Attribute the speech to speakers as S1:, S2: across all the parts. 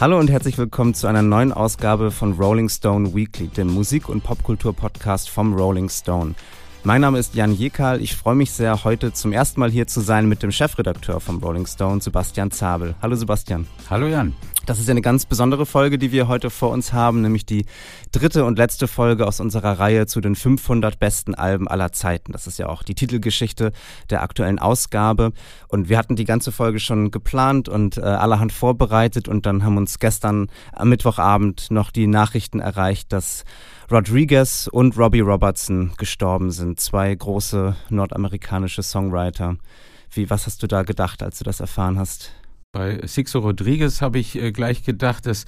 S1: Hallo und herzlich willkommen zu einer neuen Ausgabe von Rolling Stone Weekly, dem Musik- und Popkultur-Podcast vom Rolling Stone. Mein Name ist Jan Jekal. Ich freue mich sehr, heute zum ersten Mal hier zu sein mit dem Chefredakteur vom Rolling Stone, Sebastian Zabel. Hallo Sebastian.
S2: Hallo Jan.
S1: Das ist ja eine ganz besondere Folge, die wir heute vor uns haben, nämlich die dritte und letzte Folge aus unserer Reihe zu den 500 besten Alben aller Zeiten. Das ist ja auch die Titelgeschichte der aktuellen Ausgabe. Und wir hatten die ganze Folge schon geplant und äh, allerhand vorbereitet und dann haben uns gestern am Mittwochabend noch die Nachrichten erreicht, dass Rodriguez und Robbie Robertson gestorben sind, zwei große nordamerikanische Songwriter. Wie, was hast du da gedacht, als du das erfahren hast?
S2: Bei Sixo Rodriguez habe ich äh, gleich gedacht, dass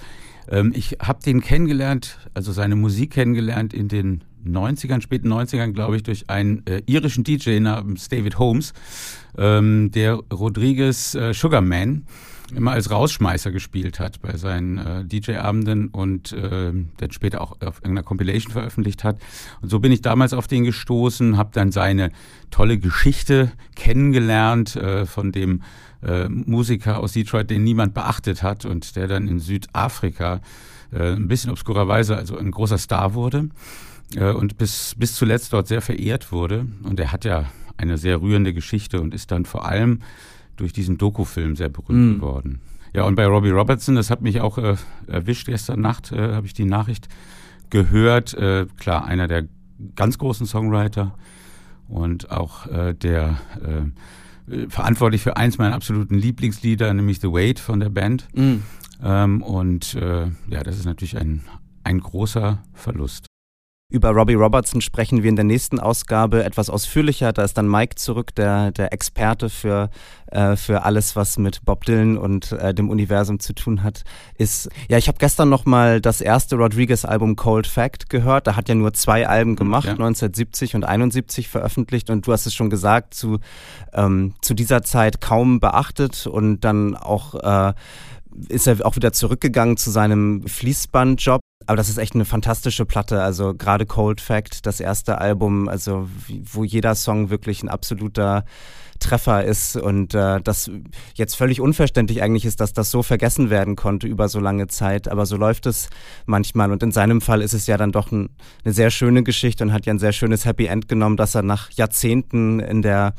S2: ähm, ich habe den kennengelernt, also seine Musik kennengelernt in den 90ern, späten 90ern, glaube ich, durch einen äh, irischen DJ namens David Holmes, ähm, der Rodriguez äh, Sugarman immer als Rausschmeißer gespielt hat bei seinen äh, DJ-Abenden und äh, dann später auch auf irgendeiner Compilation veröffentlicht hat. Und so bin ich damals auf den gestoßen, habe dann seine tolle Geschichte kennengelernt äh, von dem äh, Musiker aus Detroit, den niemand beachtet hat und der dann in Südafrika äh, ein bisschen obskurerweise also ein großer Star wurde äh, und bis, bis zuletzt dort sehr verehrt wurde. Und er hat ja eine sehr rührende Geschichte und ist dann vor allem durch diesen Dokufilm sehr berühmt mhm. geworden. Ja, und bei Robbie Robertson, das hat mich auch äh, erwischt gestern Nacht, äh, habe ich die Nachricht gehört. Äh, klar, einer der ganz großen Songwriter und auch äh, der äh, verantwortlich für eins meiner absoluten Lieblingslieder, nämlich The Wait von der Band. Mhm. Ähm, und äh, ja, das ist natürlich ein, ein großer Verlust.
S1: Über Robbie Robertson sprechen wir in der nächsten Ausgabe etwas ausführlicher. Da ist dann Mike zurück, der, der Experte für, äh, für alles, was mit Bob Dylan und äh, dem Universum zu tun hat. Ist ja, ich habe gestern noch mal das erste Rodriguez-Album Cold Fact gehört. Da hat ja nur zwei Alben gemacht, ja. 1970 und 71 veröffentlicht. Und du hast es schon gesagt, zu, ähm, zu dieser Zeit kaum beachtet und dann auch äh, ist er auch wieder zurückgegangen zu seinem Fließbandjob. Aber das ist echt eine fantastische Platte. Also gerade Cold Fact, das erste Album, also wo jeder Song wirklich ein absoluter Treffer ist und äh, das jetzt völlig unverständlich eigentlich ist, dass das so vergessen werden konnte über so lange Zeit. Aber so läuft es manchmal. Und in seinem Fall ist es ja dann doch ein, eine sehr schöne Geschichte und hat ja ein sehr schönes Happy End genommen, dass er nach Jahrzehnten in der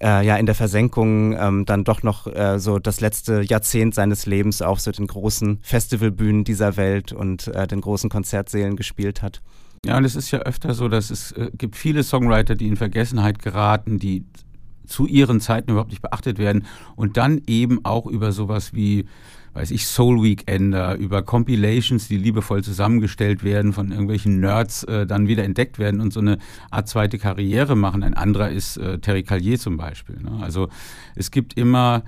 S1: äh, ja in der Versenkung ähm, dann doch noch äh, so das letzte Jahrzehnt seines Lebens auf so den großen Festivalbühnen dieser Welt und äh, den großen Konzertsälen gespielt hat.
S2: Ja, und es ist ja öfter so, dass es äh, gibt viele Songwriter, die in Vergessenheit geraten, die zu ihren Zeiten überhaupt nicht beachtet werden und dann eben auch über sowas wie weiß ich, Soul Weekender, über Compilations, die liebevoll zusammengestellt werden, von irgendwelchen Nerds äh, dann wieder entdeckt werden und so eine Art zweite Karriere machen. Ein anderer ist äh, Terry Callier zum Beispiel. Ne? Also es gibt immer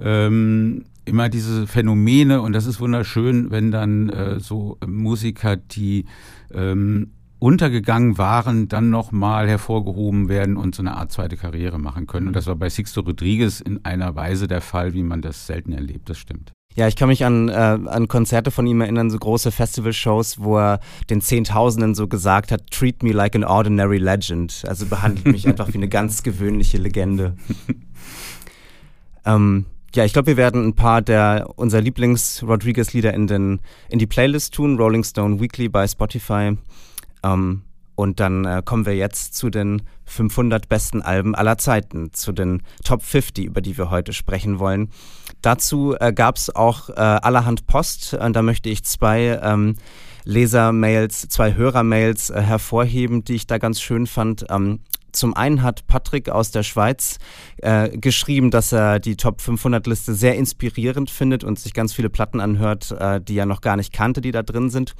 S2: ähm, immer diese Phänomene und das ist wunderschön, wenn dann äh, so Musiker, die ähm, untergegangen waren, dann nochmal hervorgehoben werden und so eine Art zweite Karriere machen können. Und das war bei Sixto Rodriguez in einer Weise der Fall, wie man das selten erlebt. Das stimmt.
S1: Ja, ich kann mich an, äh, an Konzerte von ihm erinnern, so große Festivalshows, wo er den Zehntausenden so gesagt hat, treat me like an ordinary legend. Also behandelt mich einfach wie eine ganz gewöhnliche Legende. ähm, ja, ich glaube, wir werden ein paar der unser Lieblings-Rodriguez-Lieder in, den, in die Playlist tun, Rolling Stone Weekly bei Spotify. Ähm, und dann äh, kommen wir jetzt zu den 500 besten Alben aller Zeiten, zu den Top 50, über die wir heute sprechen wollen. Dazu äh, gab es auch äh, allerhand Post. Und da möchte ich zwei ähm, Lesermails, zwei Hörermails äh, hervorheben, die ich da ganz schön fand. Ähm, zum einen hat Patrick aus der Schweiz äh, geschrieben, dass er die Top 500 Liste sehr inspirierend findet und sich ganz viele Platten anhört, äh, die er noch gar nicht kannte, die da drin sind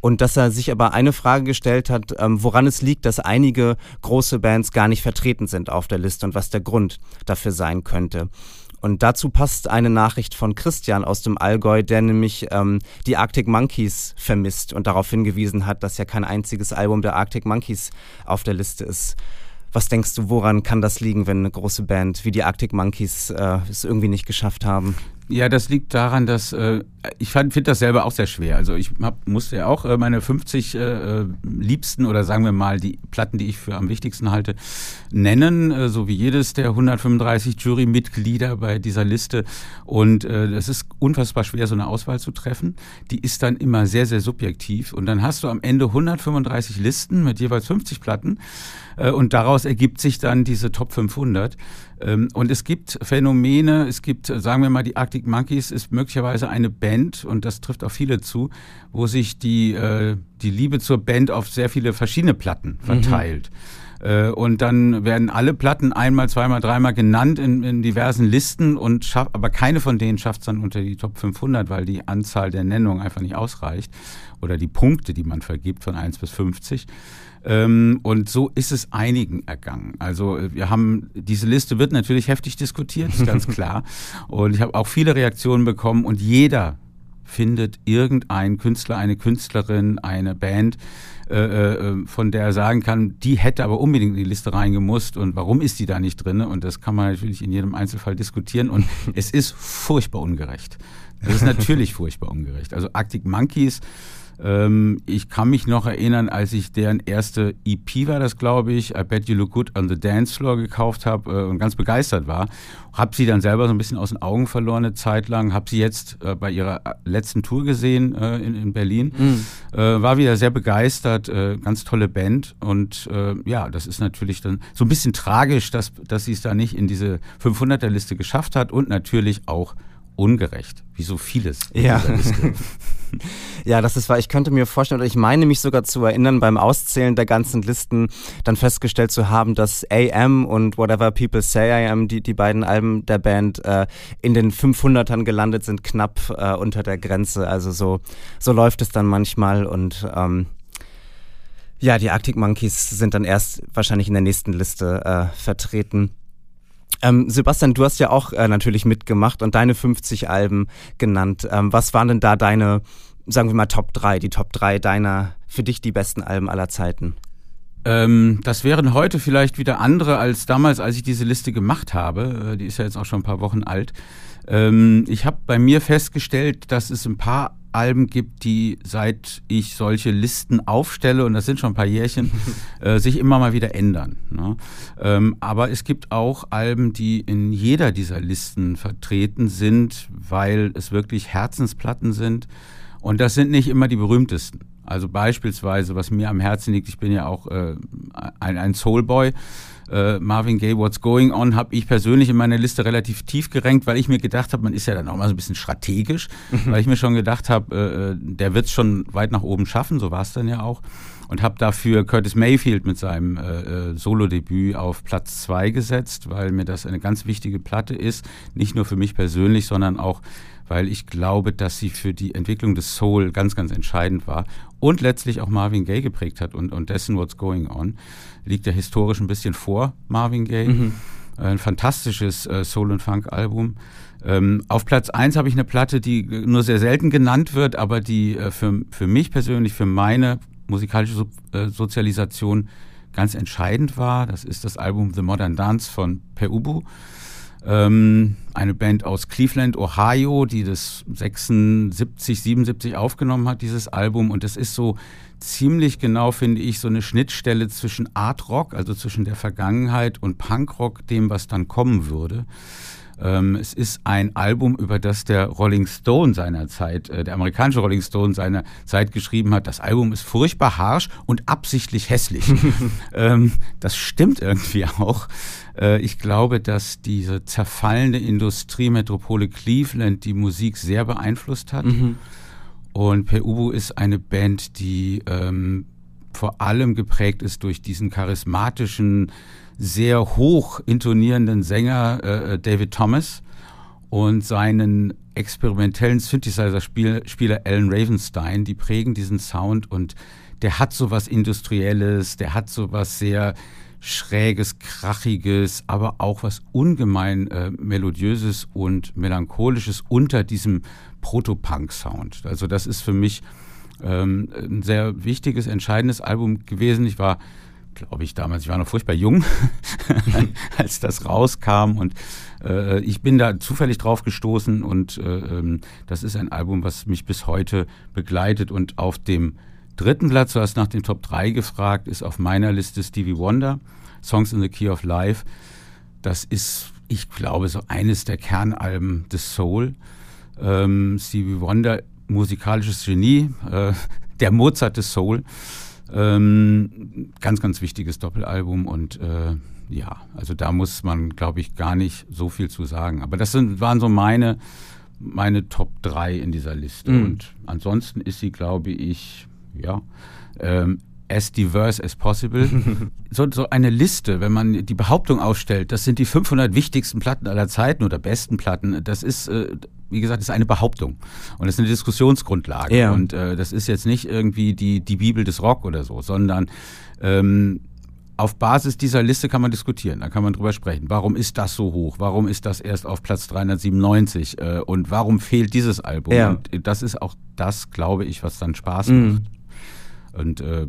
S1: und dass er sich aber eine Frage gestellt hat, ähm, woran es liegt, dass einige große Bands gar nicht vertreten sind auf der Liste und was der Grund dafür sein könnte. Und dazu passt eine Nachricht von Christian aus dem Allgäu, der nämlich ähm, die Arctic Monkeys vermisst und darauf hingewiesen hat, dass ja kein einziges Album der Arctic Monkeys auf der Liste ist. Was denkst du, woran kann das liegen, wenn eine große Band wie die Arctic Monkeys äh, es irgendwie nicht geschafft haben?
S2: Ja, das liegt daran, dass äh, ich finde das selber auch sehr schwer. Also ich hab, musste ja auch äh, meine 50 äh, äh, liebsten oder sagen wir mal die Platten, die ich für am wichtigsten halte, nennen, äh, so wie jedes der 135 Jurymitglieder bei dieser Liste. Und äh, das ist unfassbar schwer, so eine Auswahl zu treffen. Die ist dann immer sehr, sehr subjektiv. Und dann hast du am Ende 135 Listen mit jeweils 50 Platten. Äh, und daraus ergibt sich dann diese Top 500. Ähm, und es gibt Phänomene, es gibt, sagen wir mal, die Arctic Monkeys ist möglicherweise eine Band, und das trifft auf viele zu, wo sich die, äh, die Liebe zur Band auf sehr viele verschiedene Platten mhm. verteilt. Mhm. Und dann werden alle Platten einmal, zweimal, dreimal genannt in, in diversen Listen und schafft, aber keine von denen schafft es dann unter die Top 500, weil die Anzahl der Nennungen einfach nicht ausreicht oder die Punkte, die man vergibt von 1 bis 50. Ähm, und so ist es einigen ergangen. Also äh, wir haben, diese Liste wird natürlich heftig diskutiert, ist ganz klar. Und ich habe auch viele Reaktionen bekommen und jeder findet irgendein Künstler, eine Künstlerin, eine Band, äh, äh, von der er sagen kann, die hätte aber unbedingt in die Liste reingemusst und warum ist die da nicht drin? Und das kann man natürlich in jedem Einzelfall diskutieren und es ist furchtbar ungerecht. Es ist natürlich furchtbar ungerecht. Also Arctic Monkeys ähm, ich kann mich noch erinnern, als ich deren erste EP war, das glaube ich, I Bet You Look Good on the Dance Floor gekauft habe äh, und ganz begeistert war. Habe sie dann selber so ein bisschen aus den Augen verloren eine Zeit lang. Habe sie jetzt äh, bei ihrer äh, letzten Tour gesehen äh, in, in, Berlin. Mhm. Äh, war wieder sehr begeistert, äh, ganz tolle Band. Und ja, das ist natürlich dann so ein bisschen tragisch, dass, dass sie es da nicht in diese 500er-Liste geschafft hat und natürlich auch ungerecht, wie so vieles.
S1: Ja. ja, das ist wahr. Ich könnte mir vorstellen, oder ich meine mich sogar zu erinnern, beim Auszählen der ganzen Listen dann festgestellt zu haben, dass AM und Whatever People Say I Am, die, die beiden Alben der Band, äh, in den 500ern gelandet sind, knapp äh, unter der Grenze. Also so, so läuft es dann manchmal und ähm, ja, die Arctic Monkeys sind dann erst wahrscheinlich in der nächsten Liste äh, vertreten. Ähm, Sebastian, du hast ja auch äh, natürlich mitgemacht und deine 50 Alben genannt. Ähm, was waren denn da deine, sagen wir mal, Top 3, die Top 3 deiner, für dich die besten Alben aller Zeiten?
S2: Ähm, das wären heute vielleicht wieder andere als damals, als ich diese Liste gemacht habe. Äh, die ist ja jetzt auch schon ein paar Wochen alt. Ähm, ich habe bei mir festgestellt, dass es ein paar Alben gibt, die seit ich solche Listen aufstelle, und das sind schon ein paar Jährchen, äh, sich immer mal wieder ändern. Ne? Ähm, aber es gibt auch Alben, die in jeder dieser Listen vertreten sind, weil es wirklich Herzensplatten sind. Und das sind nicht immer die berühmtesten. Also beispielsweise, was mir am Herzen liegt, ich bin ja auch äh, ein, ein Soulboy äh, Marvin Gaye, What's Going On, habe ich persönlich in meiner Liste relativ tief gerankt, weil ich mir gedacht habe, man ist ja dann auch mal so ein bisschen strategisch, mhm. weil ich mir schon gedacht habe, äh, der wird es schon weit nach oben schaffen, so war es dann ja auch. Und habe dafür Curtis Mayfield mit seinem äh, äh, Solo-Debüt auf Platz zwei gesetzt, weil mir das eine ganz wichtige Platte ist. Nicht nur für mich persönlich, sondern auch weil ich glaube, dass sie für die Entwicklung des Soul ganz, ganz entscheidend war und letztlich auch Marvin Gaye geprägt hat und, und dessen What's Going On. Liegt ja historisch ein bisschen vor Marvin Gaye. Mhm. Ein fantastisches äh, Soul- und Funk-Album. Ähm, auf Platz 1 habe ich eine Platte, die nur sehr selten genannt wird, aber die äh, für, für mich persönlich, für meine musikalische so äh, Sozialisation ganz entscheidend war. Das ist das Album The Modern Dance von Per Ubu. Ähm, eine Band aus Cleveland, Ohio, die das 76, 77 aufgenommen hat, dieses Album. Und es ist so ziemlich genau, finde ich, so eine Schnittstelle zwischen Art Rock, also zwischen der Vergangenheit und Punkrock, dem, was dann kommen würde. Ähm, es ist ein Album, über das der Rolling Stone seiner Zeit, äh, der amerikanische Rolling Stone seiner Zeit geschrieben hat. Das Album ist furchtbar harsh und absichtlich hässlich. ähm, das stimmt irgendwie auch. Äh, ich glaube, dass diese zerfallende Industriemetropole Cleveland die Musik sehr beeinflusst hat. Mhm. Und Per Ubu ist eine Band, die ähm, vor allem geprägt ist durch diesen charismatischen, sehr hoch intonierenden Sänger äh, David Thomas und seinen experimentellen Synthesizer-Spieler Alan Ravenstein, die prägen diesen Sound und der hat so was Industrielles, der hat so was sehr Schräges, Krachiges, aber auch was ungemein äh, Melodiöses und Melancholisches unter diesem Proto-Punk-Sound. Also das ist für mich ähm, ein sehr wichtiges, entscheidendes Album gewesen. Ich war glaube ich, damals, ich war noch furchtbar jung, als das rauskam und äh, ich bin da zufällig drauf gestoßen und äh, ähm, das ist ein Album, was mich bis heute begleitet und auf dem dritten Platz, du hast nach den Top 3 gefragt, ist auf meiner Liste Stevie Wonder, Songs in the Key of Life. Das ist, ich glaube, so eines der Kernalben des Soul. Ähm, Stevie Wonder, musikalisches Genie, äh, der Mozart des Soul. Ähm, ganz, ganz wichtiges Doppelalbum und äh, ja, also da muss man, glaube ich, gar nicht so viel zu sagen. Aber das sind, waren so meine, meine Top 3 in dieser Liste. Mhm. Und ansonsten ist sie, glaube ich, ja, ähm, as diverse as possible. so, so eine Liste, wenn man die Behauptung aufstellt, das sind die 500 wichtigsten Platten aller Zeiten oder besten Platten, das ist, äh, wie gesagt, ist eine Behauptung. Und das ist eine Diskussionsgrundlage. Ja. Und äh, das ist jetzt nicht irgendwie die, die Bibel des Rock oder so, sondern ähm, auf Basis dieser Liste kann man diskutieren, da kann man drüber sprechen. Warum ist das so hoch? Warum ist das erst auf Platz 397? Äh, und warum fehlt dieses Album? Ja. Und das ist auch das, glaube ich, was dann Spaß mhm. Und äh,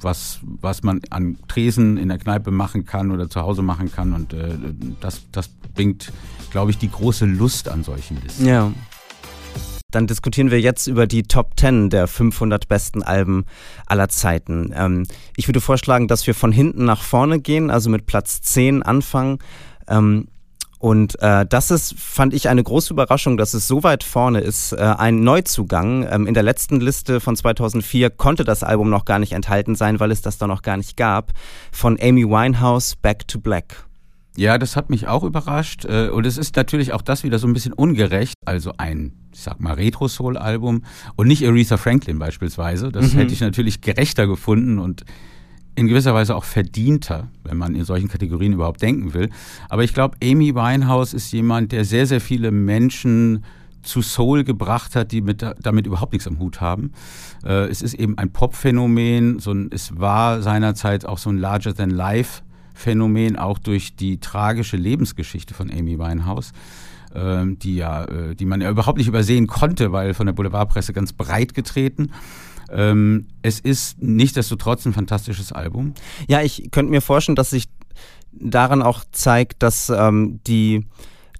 S2: was, was man an Tresen in der Kneipe machen kann oder zu Hause machen kann. Und äh, das, das bringt, glaube ich, die große Lust an solchen Listen.
S1: Ja. Dann diskutieren wir jetzt über die Top 10 der 500 besten Alben aller Zeiten. Ähm, ich würde vorschlagen, dass wir von hinten nach vorne gehen, also mit Platz 10 anfangen. Ähm, und äh, das ist, fand ich, eine große Überraschung, dass es so weit vorne ist. Äh, ein Neuzugang. Ähm, in der letzten Liste von 2004 konnte das Album noch gar nicht enthalten sein, weil es das da noch gar nicht gab. Von Amy Winehouse, Back to Black.
S2: Ja, das hat mich auch überrascht. Äh, und es ist natürlich auch das wieder so ein bisschen ungerecht. Also ein, ich sag mal, Retro-Soul-Album und nicht Aretha Franklin beispielsweise. Das mhm. hätte ich natürlich gerechter gefunden und in gewisser Weise auch verdienter, wenn man in solchen Kategorien überhaupt denken will. Aber ich glaube, Amy Winehouse ist jemand, der sehr, sehr viele Menschen zu Soul gebracht hat, die mit, damit überhaupt nichts am Hut haben. Äh, es ist eben ein Pop-Phänomen, so es war seinerzeit auch so ein Larger-than-Life-Phänomen, auch durch die tragische Lebensgeschichte von Amy Winehouse, äh, die ja, äh, die man ja überhaupt nicht übersehen konnte, weil von der Boulevardpresse ganz breit getreten. Ähm, es ist nichtsdestotrotz ein fantastisches Album.
S1: Ja, ich könnte mir vorstellen, dass sich daran auch zeigt, dass ähm, die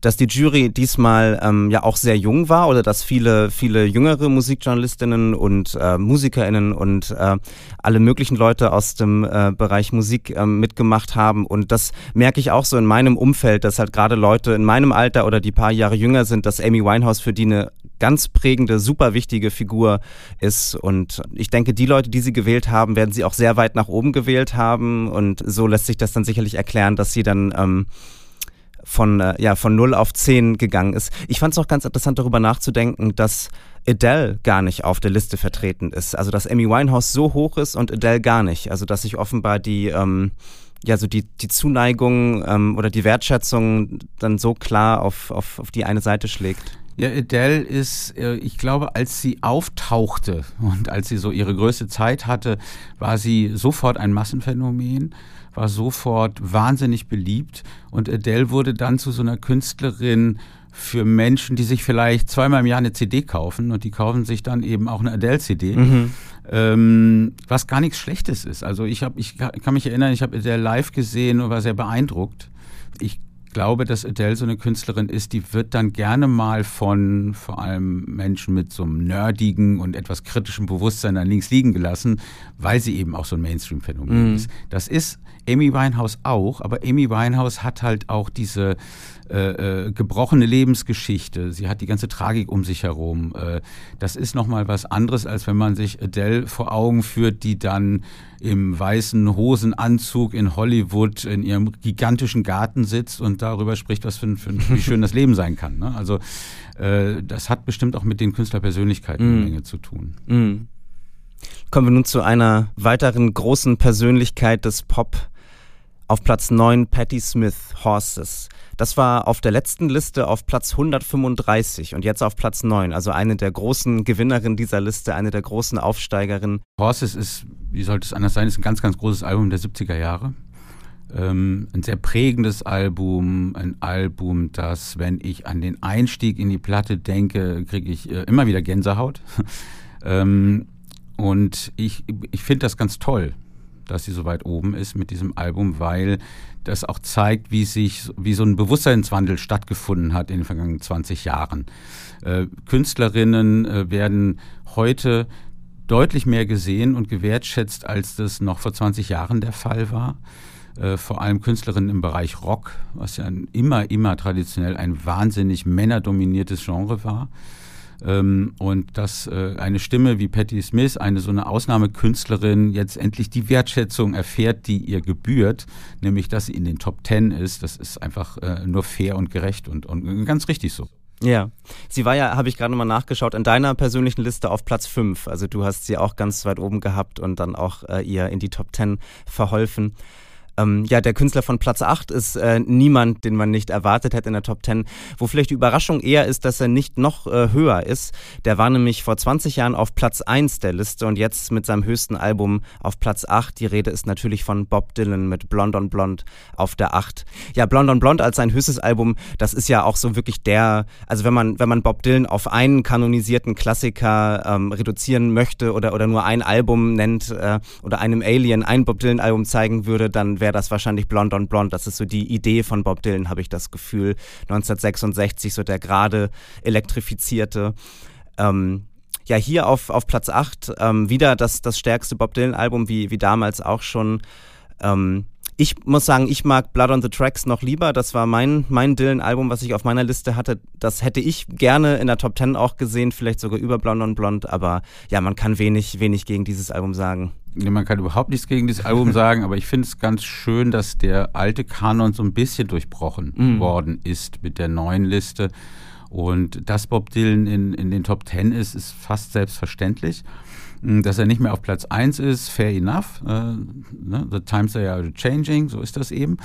S1: dass die Jury diesmal ähm, ja auch sehr jung war oder dass viele, viele jüngere Musikjournalistinnen und äh, MusikerInnen und äh, alle möglichen Leute aus dem äh, Bereich Musik äh, mitgemacht haben. Und das merke ich auch so in meinem Umfeld, dass halt gerade Leute in meinem Alter oder die paar Jahre jünger sind, dass Amy Winehouse für die eine ganz prägende, super wichtige Figur ist. Und ich denke, die Leute, die sie gewählt haben, werden sie auch sehr weit nach oben gewählt haben. Und so lässt sich das dann sicherlich erklären, dass sie dann ähm, von, äh, ja, von 0 auf 10 gegangen ist. Ich fand es auch ganz interessant, darüber nachzudenken, dass Adele gar nicht auf der Liste vertreten ist. Also dass Amy Winehouse so hoch ist und Adele gar nicht. Also dass sich offenbar die, ähm, ja, so die, die Zuneigung ähm, oder die Wertschätzung dann so klar auf, auf, auf die eine Seite schlägt.
S2: Ja, Adele ist, äh, ich glaube, als sie auftauchte und als sie so ihre größte Zeit hatte, war sie sofort ein Massenphänomen war sofort wahnsinnig beliebt und Adele wurde dann zu so einer Künstlerin für Menschen, die sich vielleicht zweimal im Jahr eine CD kaufen und die kaufen sich dann eben auch eine Adele-CD. Mhm. Ähm, was gar nichts Schlechtes ist. Also ich habe, ich kann mich erinnern, ich habe Adele live gesehen und war sehr beeindruckt. Ich glaube, dass Adele so eine Künstlerin ist, die wird dann gerne mal von vor allem Menschen mit so einem nerdigen und etwas kritischem Bewusstsein dann links liegen gelassen, weil sie eben auch so ein Mainstream-Phänomen mhm. ist. Das ist Amy Winehouse auch, aber Amy Winehouse hat halt auch diese äh, äh, gebrochene Lebensgeschichte. Sie hat die ganze Tragik um sich herum. Äh, das ist nochmal was anderes, als wenn man sich Adele vor Augen führt, die dann im weißen Hosenanzug in Hollywood in ihrem gigantischen Garten sitzt und darüber spricht, was für, für wie schön das Leben sein kann. Ne? Also äh, das hat bestimmt auch mit den Künstlerpersönlichkeiten mm. eine Menge zu tun. Mm.
S1: Kommen wir nun zu einer weiteren großen Persönlichkeit des Pop. Auf Platz 9 Patti Smith, Horses. Das war auf der letzten Liste auf Platz 135 und jetzt auf Platz 9. Also eine der großen Gewinnerinnen dieser Liste, eine der großen Aufsteigerinnen.
S2: Horses ist, wie sollte es anders sein, ist ein ganz, ganz großes Album der 70er Jahre. Ähm, ein sehr prägendes Album, ein Album, das, wenn ich an den Einstieg in die Platte denke, kriege ich äh, immer wieder Gänsehaut. ähm, und ich, ich finde das ganz toll, dass sie so weit oben ist mit diesem Album, weil das auch zeigt, wie sich, wie so ein Bewusstseinswandel stattgefunden hat in den vergangenen 20 Jahren. Äh, Künstlerinnen äh, werden heute deutlich mehr gesehen und gewertschätzt, als das noch vor 20 Jahren der Fall war. Äh, vor allem Künstlerinnen im Bereich Rock, was ja immer, immer traditionell ein wahnsinnig männerdominiertes Genre war. Ähm, und dass äh, eine Stimme wie Patti Smith, eine so eine Ausnahmekünstlerin, jetzt endlich die Wertschätzung erfährt, die ihr gebührt, nämlich dass sie in den Top Ten ist, das ist einfach äh, nur fair und gerecht und, und ganz richtig so.
S1: Ja, sie war ja, habe ich gerade nochmal nachgeschaut, in deiner persönlichen Liste auf Platz 5. Also du hast sie auch ganz weit oben gehabt und dann auch äh, ihr in die Top 10 verholfen. Ähm, ja, der Künstler von Platz 8 ist äh, niemand, den man nicht erwartet hätte in der Top 10. Wo vielleicht die Überraschung eher ist, dass er nicht noch äh, höher ist. Der war nämlich vor 20 Jahren auf Platz 1 der Liste und jetzt mit seinem höchsten Album auf Platz 8. Die Rede ist natürlich von Bob Dylan mit Blond on Blond auf der 8. Ja, Blond on Blond als sein höchstes Album, das ist ja auch so wirklich der, also wenn man, wenn man Bob Dylan auf einen kanonisierten Klassiker ähm, reduzieren möchte oder, oder nur ein Album nennt äh, oder einem Alien ein Bob Dylan Album zeigen würde, dann wäre das wahrscheinlich Blond on Blond. Das ist so die Idee von Bob Dylan, habe ich das Gefühl. 1966, so der gerade elektrifizierte. Ähm, ja, hier auf, auf Platz 8 ähm, wieder das, das stärkste Bob Dylan-Album, wie, wie damals auch schon. Ähm, ich muss sagen, ich mag Blood on the Tracks noch lieber. Das war mein, mein Dylan-Album, was ich auf meiner Liste hatte. Das hätte ich gerne in der Top 10 auch gesehen, vielleicht sogar über Blond on Blond. Aber ja, man kann wenig, wenig gegen dieses Album sagen.
S2: Man kann überhaupt nichts gegen dieses Album sagen, aber ich finde es ganz schön, dass der alte Kanon so ein bisschen durchbrochen mm. worden ist mit der neuen Liste. Und dass Bob Dylan in, in den Top 10 ist, ist fast selbstverständlich. Hm, dass er nicht mehr auf Platz 1 ist, fair enough. Äh, ne? The Times Are Changing, so ist das eben.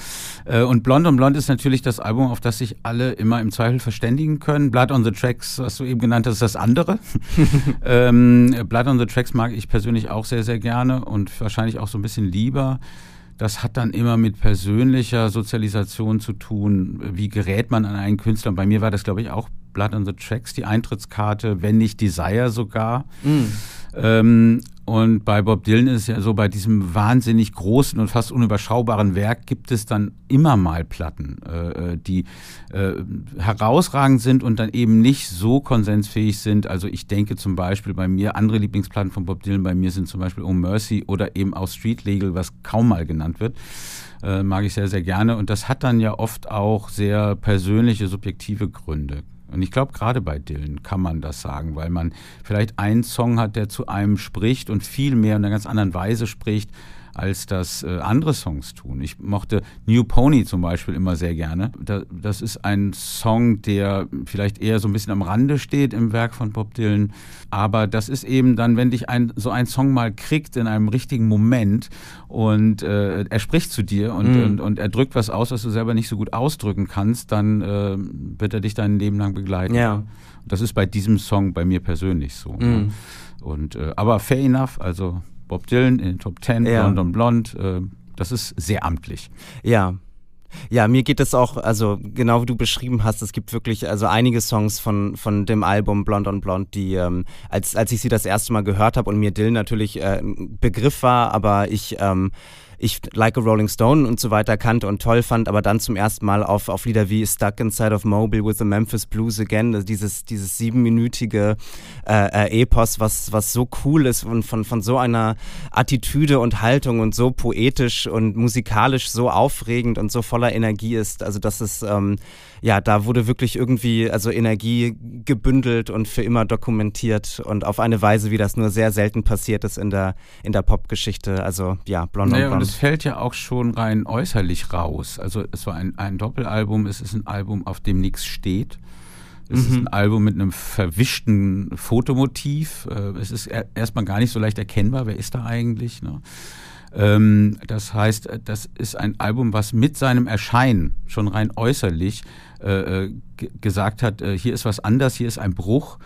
S2: Äh, und Blond on Blond ist natürlich das Album, auf das sich alle immer im Zweifel verständigen können. Blood on the Tracks, was du eben genannt hast, ist das andere. ähm, Blood on the Tracks mag ich persönlich auch sehr, sehr gerne und wahrscheinlich auch so ein bisschen lieber. Das hat dann immer mit persönlicher Sozialisation zu tun. Wie gerät man an einen Künstler? Und bei mir war das, glaube ich, auch Blood on the Tracks, die Eintrittskarte, wenn nicht Desire sogar. Mm. Ähm, und bei Bob Dylan ist es ja so, bei diesem wahnsinnig großen und fast unüberschaubaren Werk gibt es dann immer mal Platten, äh, äh, die äh, herausragend sind und dann eben nicht so konsensfähig sind. Also ich denke zum Beispiel bei mir, andere Lieblingsplatten von Bob Dylan bei mir sind zum Beispiel Oh Mercy oder eben auch Street Legal, was kaum mal genannt wird. Äh, mag ich sehr, sehr gerne. Und das hat dann ja oft auch sehr persönliche, subjektive Gründe. Und ich glaube, gerade bei Dylan kann man das sagen, weil man vielleicht einen Song hat, der zu einem spricht und viel mehr in einer ganz anderen Weise spricht, als das äh, andere Songs tun. Ich mochte New Pony zum Beispiel immer sehr gerne. Da, das ist ein Song, der vielleicht eher so ein bisschen am Rande steht im Werk von Bob Dylan. Aber das ist eben dann, wenn dich ein, so ein Song mal kriegt in einem richtigen Moment und äh, er spricht zu dir und, mhm. und, und, er drückt was aus, was du selber nicht so gut ausdrücken kannst, dann äh, wird er dich dein Leben lang begleiten. Ja. Das ist bei diesem Song bei mir persönlich so. Ne? Mhm. Und, äh, aber fair enough, also Bob Dylan in den Top Ten, ja. London Blond. Äh, das ist sehr amtlich.
S1: Ja, ja, mir geht es auch, also genau wie du beschrieben hast, es gibt wirklich also einige Songs von, von dem Album Blond on Blond, die ähm, als, als ich sie das erste Mal gehört habe und mir Dylan natürlich äh, ein Begriff war, aber ich ähm, ich Like a Rolling Stone und so weiter kannte und toll fand, aber dann zum ersten Mal auf, auf Lieder wie Stuck Inside of Mobile with the Memphis Blues Again, also dieses, dieses siebenminütige äh, äh, Epos, was, was so cool ist und von, von so einer Attitüde und Haltung und so poetisch und musikalisch so aufregend und so voller Energie ist. Also das ist, ähm, ja, da wurde wirklich irgendwie also Energie gebündelt und für immer dokumentiert und auf eine Weise, wie das nur sehr selten passiert ist in der, in der Popgeschichte. Also ja, Blond naja,
S2: und Blond. Und es fällt ja auch schon rein äußerlich raus. Also es war ein, ein Doppelalbum, es ist ein Album, auf dem nichts steht. Es mhm. ist ein Album mit einem verwischten Fotomotiv. Äh, es ist erstmal gar nicht so leicht erkennbar, wer ist da eigentlich. Ne? Ähm, das heißt, das ist ein Album, was mit seinem Erscheinen schon rein äußerlich äh, äh gesagt hat, äh, hier ist was anders, hier ist ein Bruch.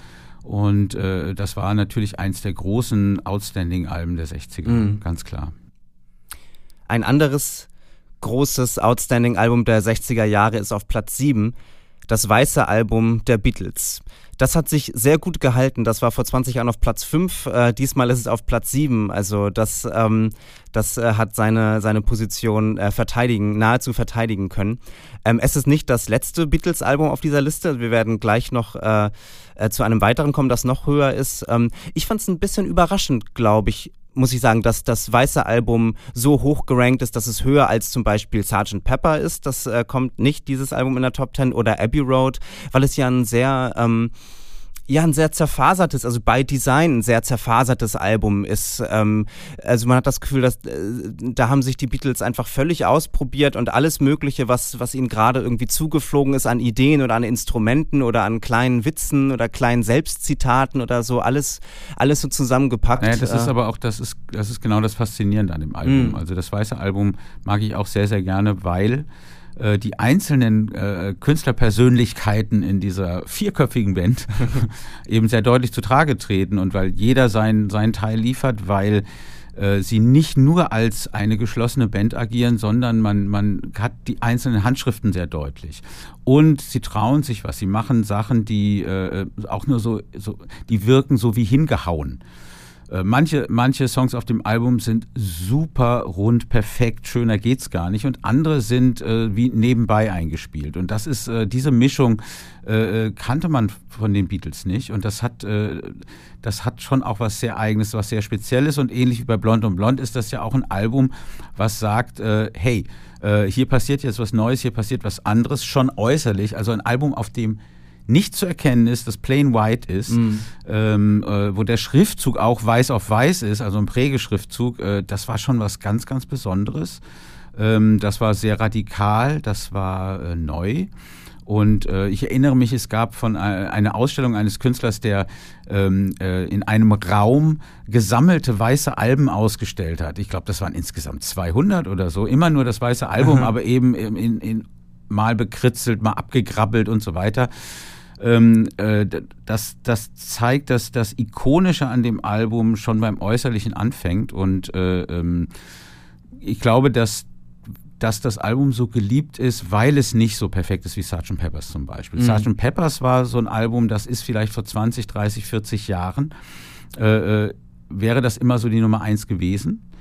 S2: Und äh, das war natürlich eins der großen Outstanding-Alben der 60er, mhm. ganz klar.
S1: Ein anderes großes Outstanding-Album der 60er Jahre ist auf Platz 7 das weiße Album der Beatles. Das hat sich sehr gut gehalten. Das war vor 20 Jahren auf Platz 5. Äh, diesmal ist es auf Platz 7. Also das, ähm, das äh, hat seine, seine Position äh, verteidigen, nahezu verteidigen können. Ähm, es ist nicht das letzte Beatles-Album auf dieser Liste. Wir werden gleich noch äh, äh, zu einem weiteren kommen, das noch höher ist. Ähm, ich fand es ein bisschen überraschend, glaube ich, muss ich sagen, dass das weiße Album so hoch gerankt ist, dass es höher als zum Beispiel Sgt. Pepper ist. Das äh, kommt nicht, dieses Album in der Top 10 oder Abbey Road, weil es ja ein sehr ähm, ja ein sehr zerfasertes, also bei Design ein sehr zerfasertes Album ist. Ähm, also man hat das Gefühl, dass äh, da haben sich die Beatles einfach völlig ausprobiert und alles Mögliche, was, was ihnen gerade irgendwie zugeflogen ist an Ideen oder an Instrumenten oder an kleinen Witzen oder kleinen Selbstzitaten oder so, alles, alles so zusammengepackt.
S2: Naja, das ist äh. aber auch, das ist, das ist genau das Faszinierende an dem Album. Mm. Also das weiße Album mag ich auch sehr, sehr gerne, weil äh, die einzelnen äh, Künstlerpersönlichkeiten in dieser vierköpfigen Band eben sehr deutlich zu Trage treten und weil jeder seinen sein Teil liefert, weil äh, sie nicht nur als eine geschlossene Band agieren, sondern man, man hat die einzelnen Handschriften sehr deutlich. Und sie trauen sich was. Sie machen Sachen, die äh, auch nur so, so, die wirken so wie hingehauen. Äh, manche, manche Songs auf dem Album sind super rund, perfekt, schöner geht's gar nicht. Und andere sind äh, wie nebenbei eingespielt. Und das ist, äh, diese Mischung äh, äh, kannte man von den Beatles nicht. Und das hat, äh, das hat schon auch was sehr Eigenes, was sehr Spezielles. Und ähnlich wie bei Blond und Blond ist das ja auch ein Album, was sagt, hey, hier passiert jetzt was Neues, hier passiert was anderes, schon äußerlich. Also ein Album, auf dem nicht zu erkennen ist, das plain white ist, mhm. ähm, äh, wo der Schriftzug auch weiß auf weiß ist, also ein Prägeschriftzug, äh, das war schon was ganz, ganz Besonderes. Ähm, das war sehr radikal, das war äh, neu. Und äh, ich erinnere mich, es gab von äh, einer Ausstellung eines Künstlers, der ähm, äh, in einem Raum gesammelte weiße Alben ausgestellt hat. Ich glaube, das waren insgesamt 200 oder so. Immer nur das weiße Album, mhm. aber eben in, in, mal bekritzelt, mal abgegrabbelt und so weiter ähm, äh, das, das zeigt, dass das Ikonische an dem Album schon beim Äußerlichen anfängt. Und äh, ähm, ich glaube, dass, dass das Album so geliebt ist, weil es nicht so perfekt ist wie Sgt. Peppers zum Beispiel. Mhm. Sgt. Peppers war so ein Album, das ist vielleicht vor 20, 30, 40 Jahren, äh, äh, wäre das immer so die Nummer eins gewesen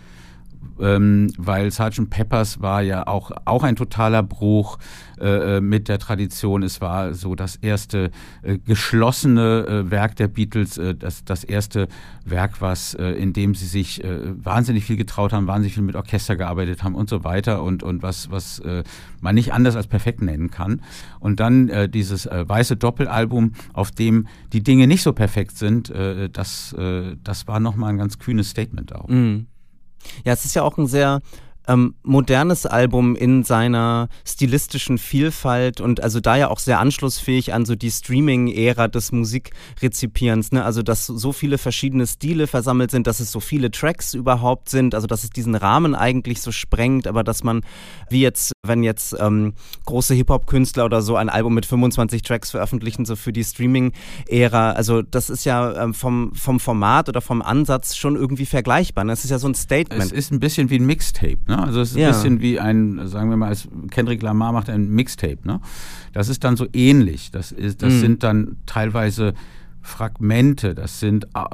S2: ähm, weil Sgt. Peppers war ja auch, auch ein totaler Bruch äh, äh, mit der Tradition. Es war so das erste äh, geschlossene äh, Werk der Beatles, äh, das, das erste Werk, was, äh, in dem sie sich wahnsinnig viel getraut haben, wahnsinnig viel mit Orchester gearbeitet haben und so weiter und, und was, was man nicht anders als perfekt nennen kann. Und dann dieses weiße Doppelalbum, auf dem die Dinge nicht so perfekt sind, das, das war nochmal ein ganz kühnes Statement auch.
S1: Mhm. Ja, es ist ja auch ein sehr ähm, modernes Album in seiner stilistischen Vielfalt und also da ja auch sehr anschlussfähig an so die Streaming-Ära des Musikrezipierens, ne? Also dass so viele verschiedene Stile versammelt sind, dass es so viele Tracks überhaupt sind, also dass es diesen Rahmen eigentlich so sprengt, aber dass man, wie jetzt, wenn jetzt ähm, große Hip-Hop-Künstler oder so ein Album mit 25 Tracks veröffentlichen, so für die Streaming-Ära, also das ist ja ähm, vom, vom Format oder vom Ansatz schon irgendwie vergleichbar. Ne? Das ist ja so ein Statement.
S2: Es ist ein bisschen wie ein Mixtape. Ne? Ne? Also es ist ja. ein bisschen wie ein, sagen wir mal, als Kendrick Lamar macht ein Mixtape. Ne? Das ist dann so ähnlich. Das, ist, das mhm. sind dann teilweise Fragmente, das sind äh,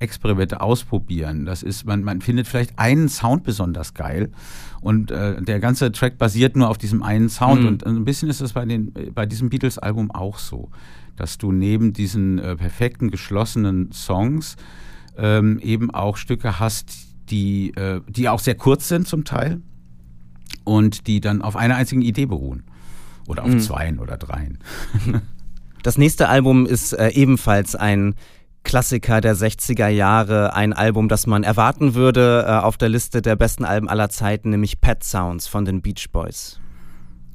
S2: Experimente ausprobieren. Das ist, man, man findet vielleicht einen Sound besonders geil und äh, der ganze Track basiert nur auf diesem einen Sound. Mhm. Und ein bisschen ist das bei, den, bei diesem Beatles-Album auch so, dass du neben diesen äh, perfekten, geschlossenen Songs ähm, eben auch Stücke hast, die, äh, die auch sehr kurz sind zum Teil und die dann auf einer einzigen Idee beruhen. Oder auf mhm. zweien oder dreien.
S1: Das nächste Album ist äh, ebenfalls ein Klassiker der 60er Jahre, ein Album, das man erwarten würde äh, auf der Liste der besten Alben aller Zeiten, nämlich Pet Sounds von den Beach Boys.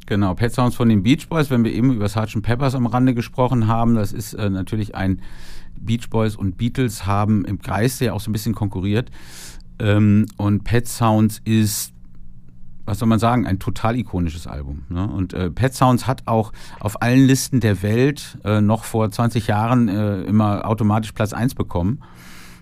S2: Genau, Pet Sounds von den Beach Boys, wenn wir eben über Sgt. Peppers am Rande gesprochen haben, das ist äh, natürlich ein Beach Boys und Beatles haben im Geiste ja auch so ein bisschen konkurriert. Ähm, und Pet Sounds ist, was soll man sagen, ein total ikonisches Album. Ne? Und äh, Pet Sounds hat auch auf allen Listen der Welt äh, noch vor 20 Jahren äh, immer automatisch Platz 1 bekommen.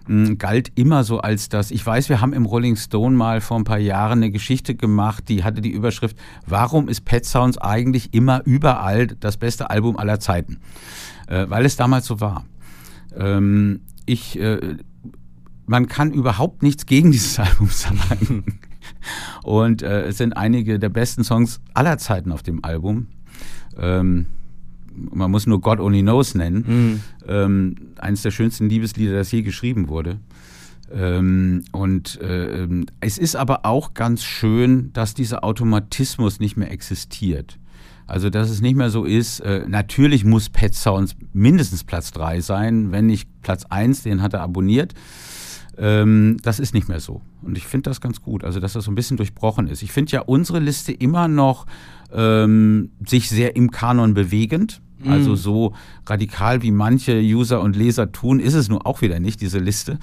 S2: mh, galt immer so als das. Ich weiß, wir haben im Rolling Stone mal vor ein paar Jahren eine Geschichte gemacht, die hatte die Überschrift, warum ist Pet Sounds eigentlich immer überall das beste Album aller Zeiten? Äh, weil es damals so war. Ähm, ich, äh, man kann überhaupt nichts gegen dieses Album sagen. Und äh, es sind einige der besten Songs aller Zeiten auf dem Album. Ähm, man muss nur God Only Knows nennen. Mhm. Ähm, eines der schönsten Liebeslieder, das je geschrieben wurde. Ähm, und äh, es ist aber auch ganz schön, dass dieser Automatismus nicht mehr existiert. Also, dass es nicht mehr so ist, äh, natürlich muss Pet Sounds mindestens Platz 3 sein, wenn nicht Platz 1, den hat er abonniert. Ähm, das ist nicht mehr so. Und ich finde das ganz gut, also dass das so ein bisschen durchbrochen ist. Ich finde ja unsere Liste immer noch ähm, sich sehr im Kanon bewegend. Also mhm. so radikal wie manche User und Leser tun, ist es nun auch wieder nicht, diese Liste.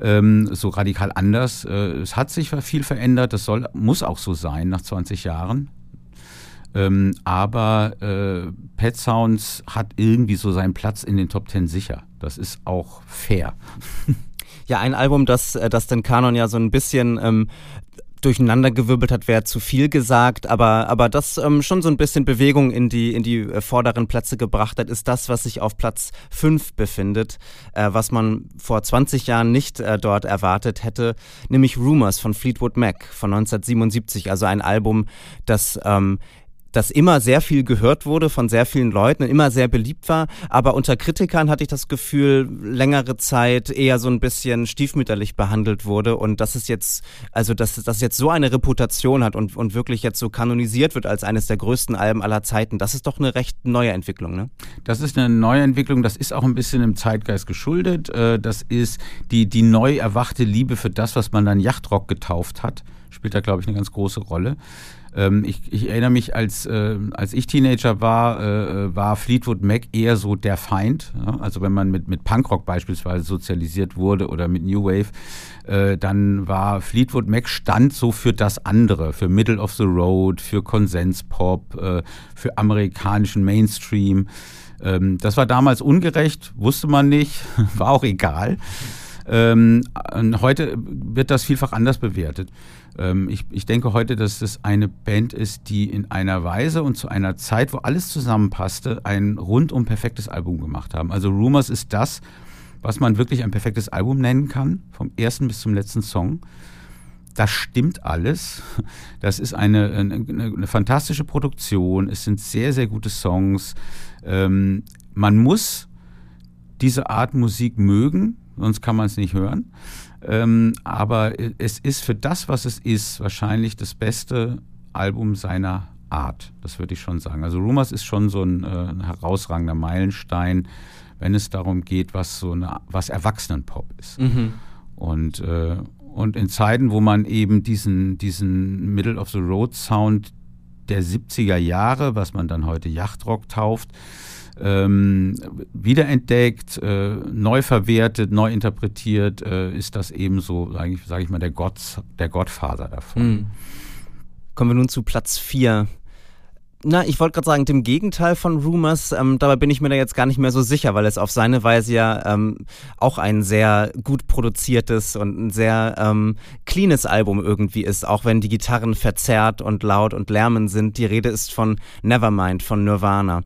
S2: Ähm, so radikal anders. Äh, es hat sich viel verändert, das soll, muss auch so sein nach 20 Jahren. Ähm, aber äh, Pet Sounds hat irgendwie so seinen Platz in den Top 10 sicher. Das ist auch fair.
S1: Ja, ein Album, das, äh, das den Kanon ja so ein bisschen ähm, durcheinandergewirbelt hat, wäre zu viel gesagt, aber, aber das ähm, schon so ein bisschen Bewegung in die, in die äh, vorderen Plätze gebracht hat, ist das, was sich auf Platz 5 befindet, äh, was man vor 20 Jahren nicht äh, dort erwartet hätte, nämlich Rumors von Fleetwood Mac von 1977, also ein Album, das ähm, das immer sehr viel gehört wurde von sehr vielen Leuten und immer sehr beliebt war. Aber unter Kritikern hatte ich das Gefühl, längere Zeit eher so ein bisschen stiefmütterlich behandelt wurde und dass es jetzt, also dass das jetzt so eine Reputation hat und, und wirklich jetzt so kanonisiert wird als eines der größten Alben aller Zeiten, das ist doch eine recht neue Entwicklung, ne?
S2: Das ist eine neue Entwicklung, das ist auch ein bisschen im Zeitgeist geschuldet. Äh, das ist die, die neu erwachte Liebe für das, was man dann Yachtrock getauft hat, spielt da, glaube ich, eine ganz große Rolle. Ähm, ich, ich, erinnere mich, als, äh, als ich Teenager war, äh, war Fleetwood Mac eher so der Feind. Ja? Also wenn man mit, mit Punkrock beispielsweise sozialisiert wurde oder mit New Wave, äh, dann war Fleetwood Mac stand so für das andere, für Middle of the Road, für Konsenspop, äh, für amerikanischen Mainstream. Ähm, das war damals ungerecht, wusste man nicht, war auch egal. Ähm, heute wird das vielfach anders bewertet. Ähm, ich, ich denke heute, dass es eine Band ist, die in einer Weise und zu einer Zeit, wo alles zusammenpasste, ein rundum perfektes Album gemacht haben. Also Rumors ist das, was man wirklich ein perfektes Album nennen kann, vom ersten bis zum letzten Song. Das stimmt alles. Das ist eine, eine, eine fantastische Produktion. Es sind sehr, sehr gute Songs. Ähm, man muss diese Art Musik mögen, sonst kann man es nicht hören. Ähm, aber es ist für das, was es ist, wahrscheinlich das beste Album seiner Art. Das würde ich schon sagen. Also Rumors ist schon so ein, äh, ein herausragender Meilenstein, wenn es darum geht, was so eine, was Erwachsenenpop ist. Mhm. Und, äh, und in Zeiten, wo man eben diesen, diesen Middle of the Road Sound der 70er Jahre, was man dann heute Yachtrock tauft, ähm, wiederentdeckt, äh, neu verwertet, neu interpretiert, äh, ist das eben so, sage ich, sag ich mal, der, Gott, der Gottvater davon. Mhm.
S1: Kommen wir nun zu Platz 4. Na, ich wollte gerade sagen, dem Gegenteil von Rumors, ähm, dabei bin ich mir da jetzt gar nicht mehr so sicher, weil es auf seine Weise ja ähm, auch ein sehr gut produziertes und ein sehr ähm, cleanes Album irgendwie ist, auch wenn die Gitarren verzerrt und laut und lärmend sind. Die Rede ist von Nevermind von Nirvana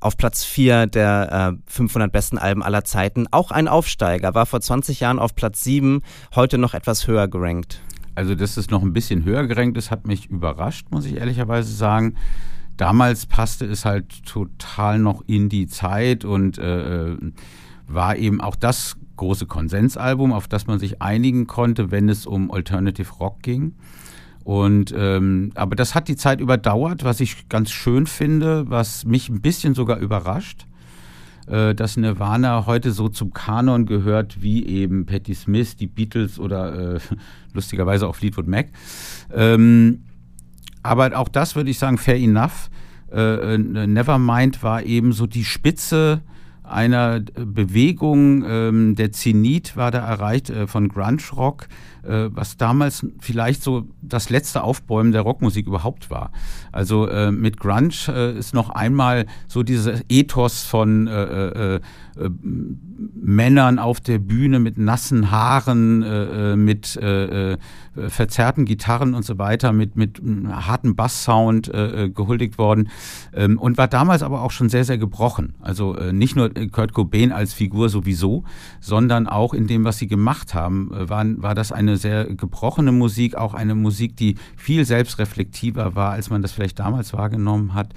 S1: auf Platz 4 der äh, 500 besten Alben aller Zeiten. Auch ein Aufsteiger, war vor 20 Jahren auf Platz 7, heute noch etwas höher gerankt.
S2: Also, dass es noch ein bisschen höher gerankt ist, hat mich überrascht, muss ich ehrlicherweise sagen. Damals passte es halt total noch in die Zeit und äh, äh war eben auch das große Konsensalbum, auf das man sich einigen konnte, wenn es um Alternative Rock ging. Und ähm, aber das hat die Zeit überdauert, was ich ganz schön finde, was mich ein bisschen sogar überrascht, äh, dass Nirvana heute so zum Kanon gehört wie eben Patti Smith, die Beatles oder äh, lustigerweise auch Fleetwood Mac. Ähm, aber auch das würde ich sagen, fair enough. Äh, äh Nevermind war eben so die Spitze einer Bewegung, ähm, der Zenit war da erreicht äh, von Grunge Rock, was damals vielleicht so das letzte Aufbäumen der Rockmusik überhaupt war. Also äh, mit Grunge äh, ist noch einmal so dieses Ethos von äh, äh, äh, Männern auf der Bühne mit nassen Haaren, äh, äh mit äh, äh, verzerrten Gitarren und so weiter, mit, mit hartem Basssound äh, gehuldigt worden ähm, und war damals aber auch schon sehr, sehr gebrochen. Also äh, nicht nur Kurt Cobain als Figur sowieso, sondern auch in dem, was sie gemacht haben, war, war das eine sehr gebrochene Musik, auch eine Musik, die viel selbstreflektiver war, als man das vielleicht damals wahrgenommen hat,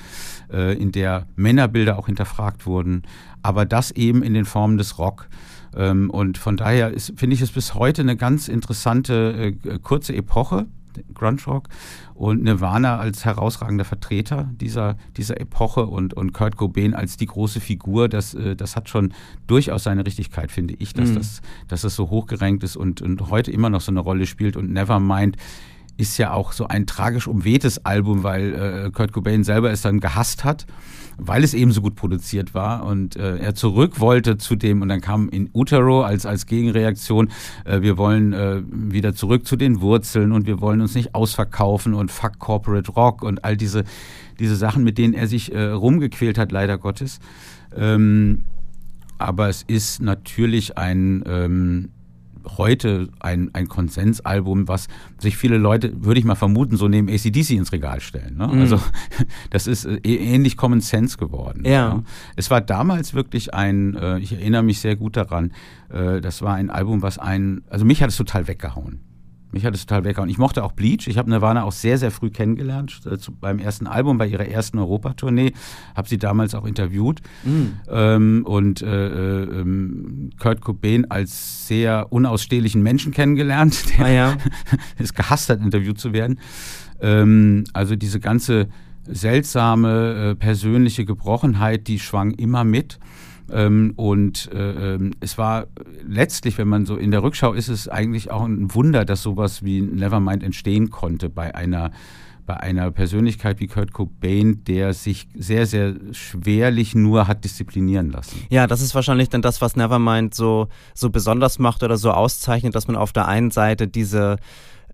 S2: äh, in der Männerbilder auch hinterfragt wurden aber das eben in den Formen des Rock. Ähm, und von daher finde ich es bis heute eine ganz interessante äh, kurze Epoche, Grunge Rock und Nirvana als herausragender Vertreter dieser, dieser Epoche und, und Kurt Cobain als die große Figur, das, äh, das hat schon durchaus seine Richtigkeit, finde ich, dass, mhm. das, dass das so hochgerenkt ist und, und heute immer noch so eine Rolle spielt und Nevermind ist ja auch so ein tragisch umwehtes Album, weil äh, Kurt Cobain selber es dann gehasst hat weil es eben so gut produziert war und äh, er zurück wollte zu dem und dann kam in Utero als, als Gegenreaktion, äh, wir wollen äh, wieder zurück zu den Wurzeln und wir wollen uns nicht ausverkaufen und fuck Corporate Rock und all diese, diese Sachen, mit denen er sich äh, rumgequält hat, leider Gottes. Ähm, aber es ist natürlich ein ähm, heute ein, ein Konsensalbum, was sich viele Leute, würde ich mal vermuten, so neben ACDC ins Regal stellen. Ne? Mhm. Also das ist äh, ähnlich Common Sense geworden.
S1: Ja. Ne?
S2: Es war damals wirklich ein, äh, ich erinnere mich sehr gut daran, äh, das war ein Album, was ein, also mich hat es total weggehauen. Mich hat es total weggehauen. Ich mochte auch Bleach. Ich habe Nirvana auch sehr, sehr früh kennengelernt. Äh, zu, beim ersten Album, bei ihrer ersten Europatournee. Habe sie damals auch interviewt. Mhm. Ähm, und äh, äh, ähm, Kurt Cobain als sehr unausstehlichen Menschen kennengelernt,
S1: der ah, ja.
S2: es gehasst hat, interviewt zu werden. Ähm, also diese ganze seltsame äh, persönliche Gebrochenheit, die schwang immer mit. Ähm, und äh, ähm, es war letztlich, wenn man so in der Rückschau ist, es eigentlich auch ein Wunder, dass sowas wie Nevermind entstehen konnte bei einer bei einer Persönlichkeit wie Kurt Cobain, der sich sehr, sehr schwerlich nur hat disziplinieren lassen.
S1: Ja, das ist wahrscheinlich dann das, was Nevermind so, so besonders macht oder so auszeichnet, dass man auf der einen Seite diese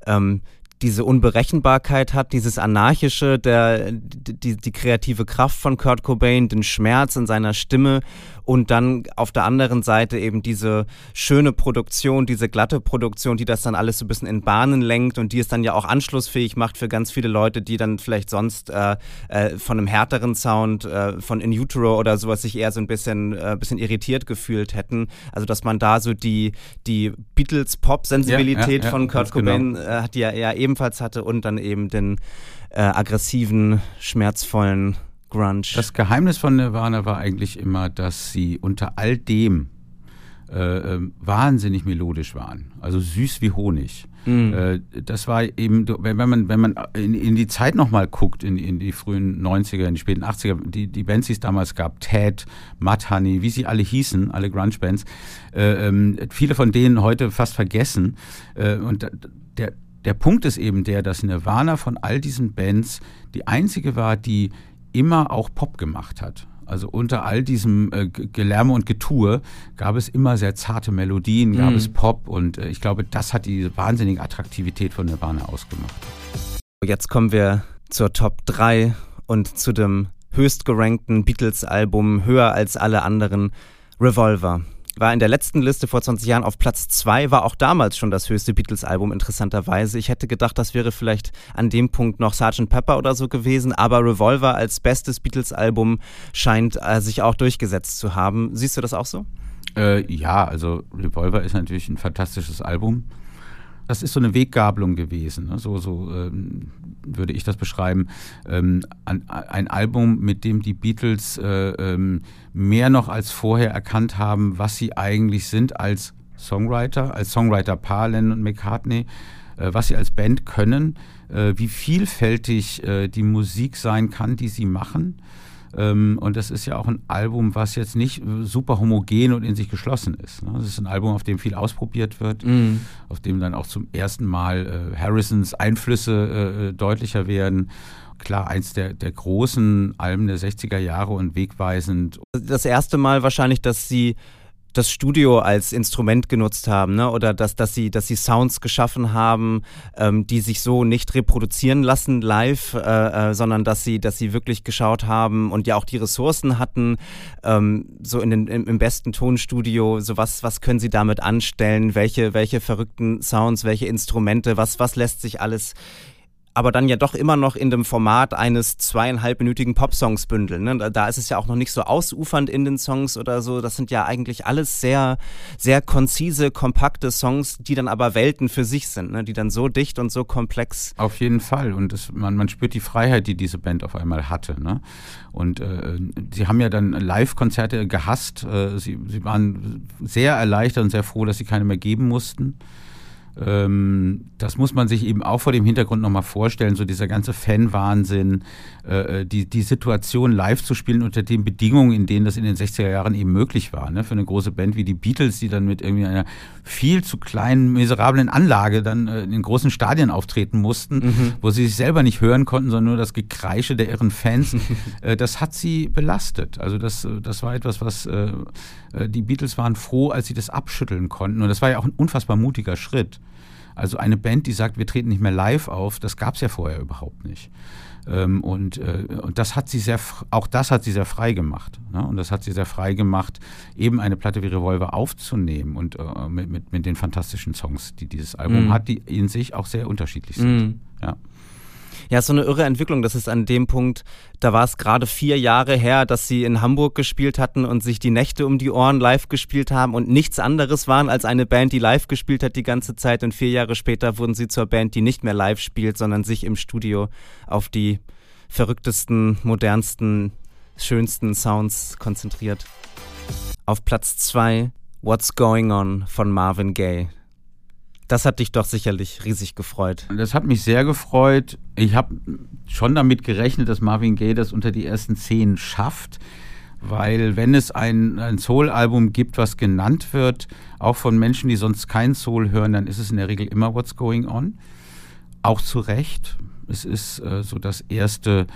S1: ähm, diese Unberechenbarkeit hat, dieses anarchische, der, die, die kreative Kraft von Kurt Cobain, den Schmerz in seiner Stimme und dann auf der anderen Seite eben diese schöne Produktion, diese glatte Produktion, die das dann alles so ein bisschen in Bahnen lenkt und die es dann ja auch anschlussfähig macht für ganz viele Leute, die dann vielleicht sonst äh, äh, von einem härteren Sound, äh, von In Utero oder sowas sich eher so ein bisschen, äh, bisschen irritiert gefühlt hätten. Also dass man da so die, die Beatles-Pop-Sensibilität ja, ja, ja, von Kurt Cobain genau. äh, hat, die er ja ebenfalls hatte und dann eben den äh, aggressiven, schmerzvollen Grunge.
S2: Das Geheimnis von Nirvana war eigentlich immer, dass sie unter all dem äh, äh, wahnsinnig melodisch waren. Also süß wie Honig. Mhm. Äh, das war eben, wenn man, wenn man in, in die Zeit nochmal guckt, in, in, die frühen 90er, in die späten 80er, die, die Bands, die es damals gab, Ted, Mudhoney, wie sie alle hießen, alle Grunge-Bands, äh, ähm, viele von denen heute fast vergessen. Äh, und der, der Punkt ist eben der, dass Nirvana von all diesen Bands die einzige war, die immer auch Pop gemacht hat. Also unter all diesem äh, Gelärme und Getue gab es immer sehr zarte Melodien, gab mhm. es Pop und äh, ich glaube, das hat die wahnsinnige Attraktivität von Nirvana ausgemacht.
S1: Jetzt kommen wir zur Top 3 und zu dem höchst gerankten Beatles-Album, höher als alle anderen, Revolver war in der letzten Liste vor 20 Jahren auf Platz 2, war auch damals schon das höchste Beatles-Album interessanterweise. Ich hätte gedacht, das wäre vielleicht an dem Punkt noch Sgt. Pepper oder so gewesen, aber Revolver als bestes Beatles-Album scheint äh, sich auch durchgesetzt zu haben. Siehst du das auch so?
S2: Äh, ja, also Revolver ist natürlich ein fantastisches Album das ist so eine Weggabelung gewesen. Ne? So, so ähm, würde ich das beschreiben. Ähm, ein, ein, Album, mit dem die Beatles äh, ähm, mehr noch als vorher erkannt haben, was sie eigentlich sind als Songwriter, als Songwriter-Paar Lennon und McCartney, äh, was sie als Band können, äh, wie vielfältig äh, die Musik sein kann, die sie machen. Ähm, und das ist ja auch ein Album, was jetzt nicht super homogen und in sich geschlossen ist. Ne? Das ist ein Album, auf dem viel ausprobiert wird, mhm. auf dem dann auch zum ersten Mal äh, Harrisons Einflüsse äh, deutlicher werden klar eins der, der großen Alben der 60er Jahre und wegweisend.
S1: Das erste Mal wahrscheinlich, dass sie das Studio als Instrument genutzt haben, ne? oder dass, dass, sie, dass sie Sounds geschaffen haben, ähm, die sich so nicht reproduzieren lassen live, äh, äh, sondern dass sie, dass sie wirklich geschaut haben und ja auch die Ressourcen hatten, ähm, so in den, im, im, besten Tonstudio, so was, was können sie damit anstellen, welche, welche verrückten Sounds, welche Instrumente, was, was lässt sich alles aber dann ja doch immer noch in dem Format eines zweieinhalbminütigen Popsongs bündeln. Ne? Da ist es ja auch noch nicht so ausufernd in den Songs oder so. Das sind ja eigentlich alles sehr, sehr konzise, kompakte Songs, die dann aber Welten für sich sind, ne? die dann so dicht und so komplex.
S2: Auf jeden Fall. Und das, man, man spürt die Freiheit, die diese Band auf einmal hatte. Ne? Und äh, sie haben ja dann Live-Konzerte gehasst. Äh, sie, sie waren sehr erleichtert und sehr froh, dass sie keine mehr geben mussten. Ähm, das muss man sich eben auch vor dem Hintergrund nochmal vorstellen, so dieser ganze Fan-Wahnsinn, äh, die, die Situation live zu spielen unter den Bedingungen, in denen das in den 60er Jahren eben möglich war. Ne? Für eine große Band wie die Beatles, die dann mit irgendwie einer viel zu kleinen, miserablen Anlage dann äh, in den großen Stadien auftreten mussten, mhm. wo sie sich selber nicht hören konnten, sondern nur das Gekreische der ihren Fans, äh, das hat sie belastet. Also das, das war etwas, was äh, äh, die Beatles waren froh, als sie das abschütteln konnten. Und das war ja auch ein unfassbar mutiger Schritt. Also eine Band, die sagt, wir treten nicht mehr live auf, das gab es ja vorher überhaupt nicht. Ähm, und, äh, und das hat sie sehr, auch das hat sie sehr frei gemacht. Ne? Und das hat sie sehr frei gemacht, eben eine Platte wie Revolver aufzunehmen und äh, mit, mit, mit den fantastischen Songs, die dieses Album mm. hat, die in sich auch sehr unterschiedlich sind. Mm. Ja.
S1: Ja, so eine irre Entwicklung. Das ist an dem Punkt, da war es gerade vier Jahre her, dass sie in Hamburg gespielt hatten und sich die Nächte um die Ohren live gespielt haben und nichts anderes waren als eine Band, die live gespielt hat die ganze Zeit. Und vier Jahre später wurden sie zur Band, die nicht mehr live spielt, sondern sich im Studio auf die verrücktesten, modernsten, schönsten Sounds konzentriert. Auf Platz zwei What's Going On von Marvin Gaye. Das hat dich doch sicherlich riesig gefreut.
S2: Das hat mich sehr gefreut. Ich habe schon damit gerechnet, dass Marvin Gaye das unter die ersten zehn schafft, weil wenn es ein, ein Soul-Album gibt, was genannt wird, auch von Menschen, die sonst kein Soul hören, dann ist es in der Regel immer What's Going On. Auch zu Recht. Es ist äh, so das erste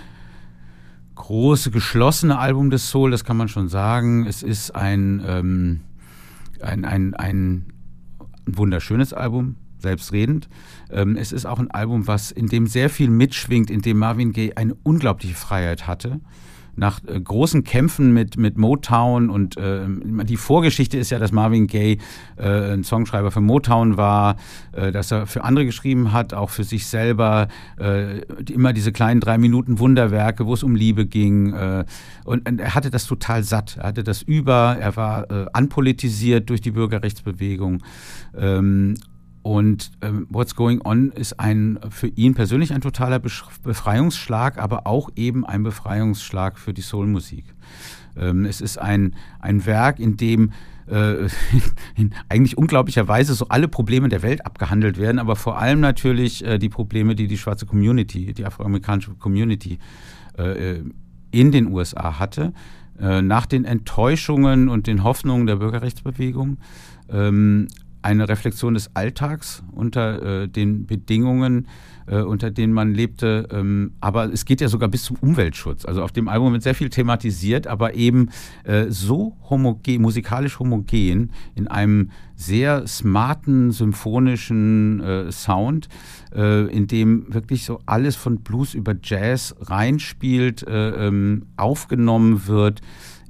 S2: große geschlossene Album des Soul, das kann man schon sagen. Es ist ein, ähm, ein, ein, ein ein wunderschönes Album, selbstredend. Ähm, es ist auch ein Album, was in dem sehr viel mitschwingt, in dem Marvin Gaye eine unglaubliche Freiheit hatte nach äh, großen Kämpfen mit, mit Motown und äh, die Vorgeschichte ist ja, dass Marvin Gaye äh, ein Songschreiber für Motown war, äh, dass er für andere geschrieben hat, auch für sich selber, äh, immer diese kleinen drei Minuten Wunderwerke, wo es um Liebe ging äh, und, und, er hatte das total satt, er hatte das über, er war anpolitisiert durch die Bürgerrechtsbewegung ähm, und ähm, What's Going On ist ein für ihn persönlich ein totaler Befreiungsschlag, aber auch eben ein Befreiungsschlag für die Soulmusik. Ähm, es ist ein, ein Werk, in dem äh, in eigentlich unglaublicherweise so alle Probleme der Welt abgehandelt werden, aber vor allem natürlich äh, die Probleme, die die schwarze Community, die afroamerikanische Community äh, äh in den USA hatte, äh, nach den Enttäuschungen und den Hoffnungen der Bürgerrechtsbewegung. Ähm, eine Reflexion des Alltags unter äh, den Bedingungen, äh, unter denen man lebte. Ähm, aber es geht ja sogar bis zum Umweltschutz. Also auf dem Album wird sehr viel thematisiert, aber eben äh, so homogen, musikalisch homogen in einem sehr smarten, symphonischen äh, Sound, äh, in dem wirklich so alles von Blues über Jazz reinspielt, äh, ähm, aufgenommen wird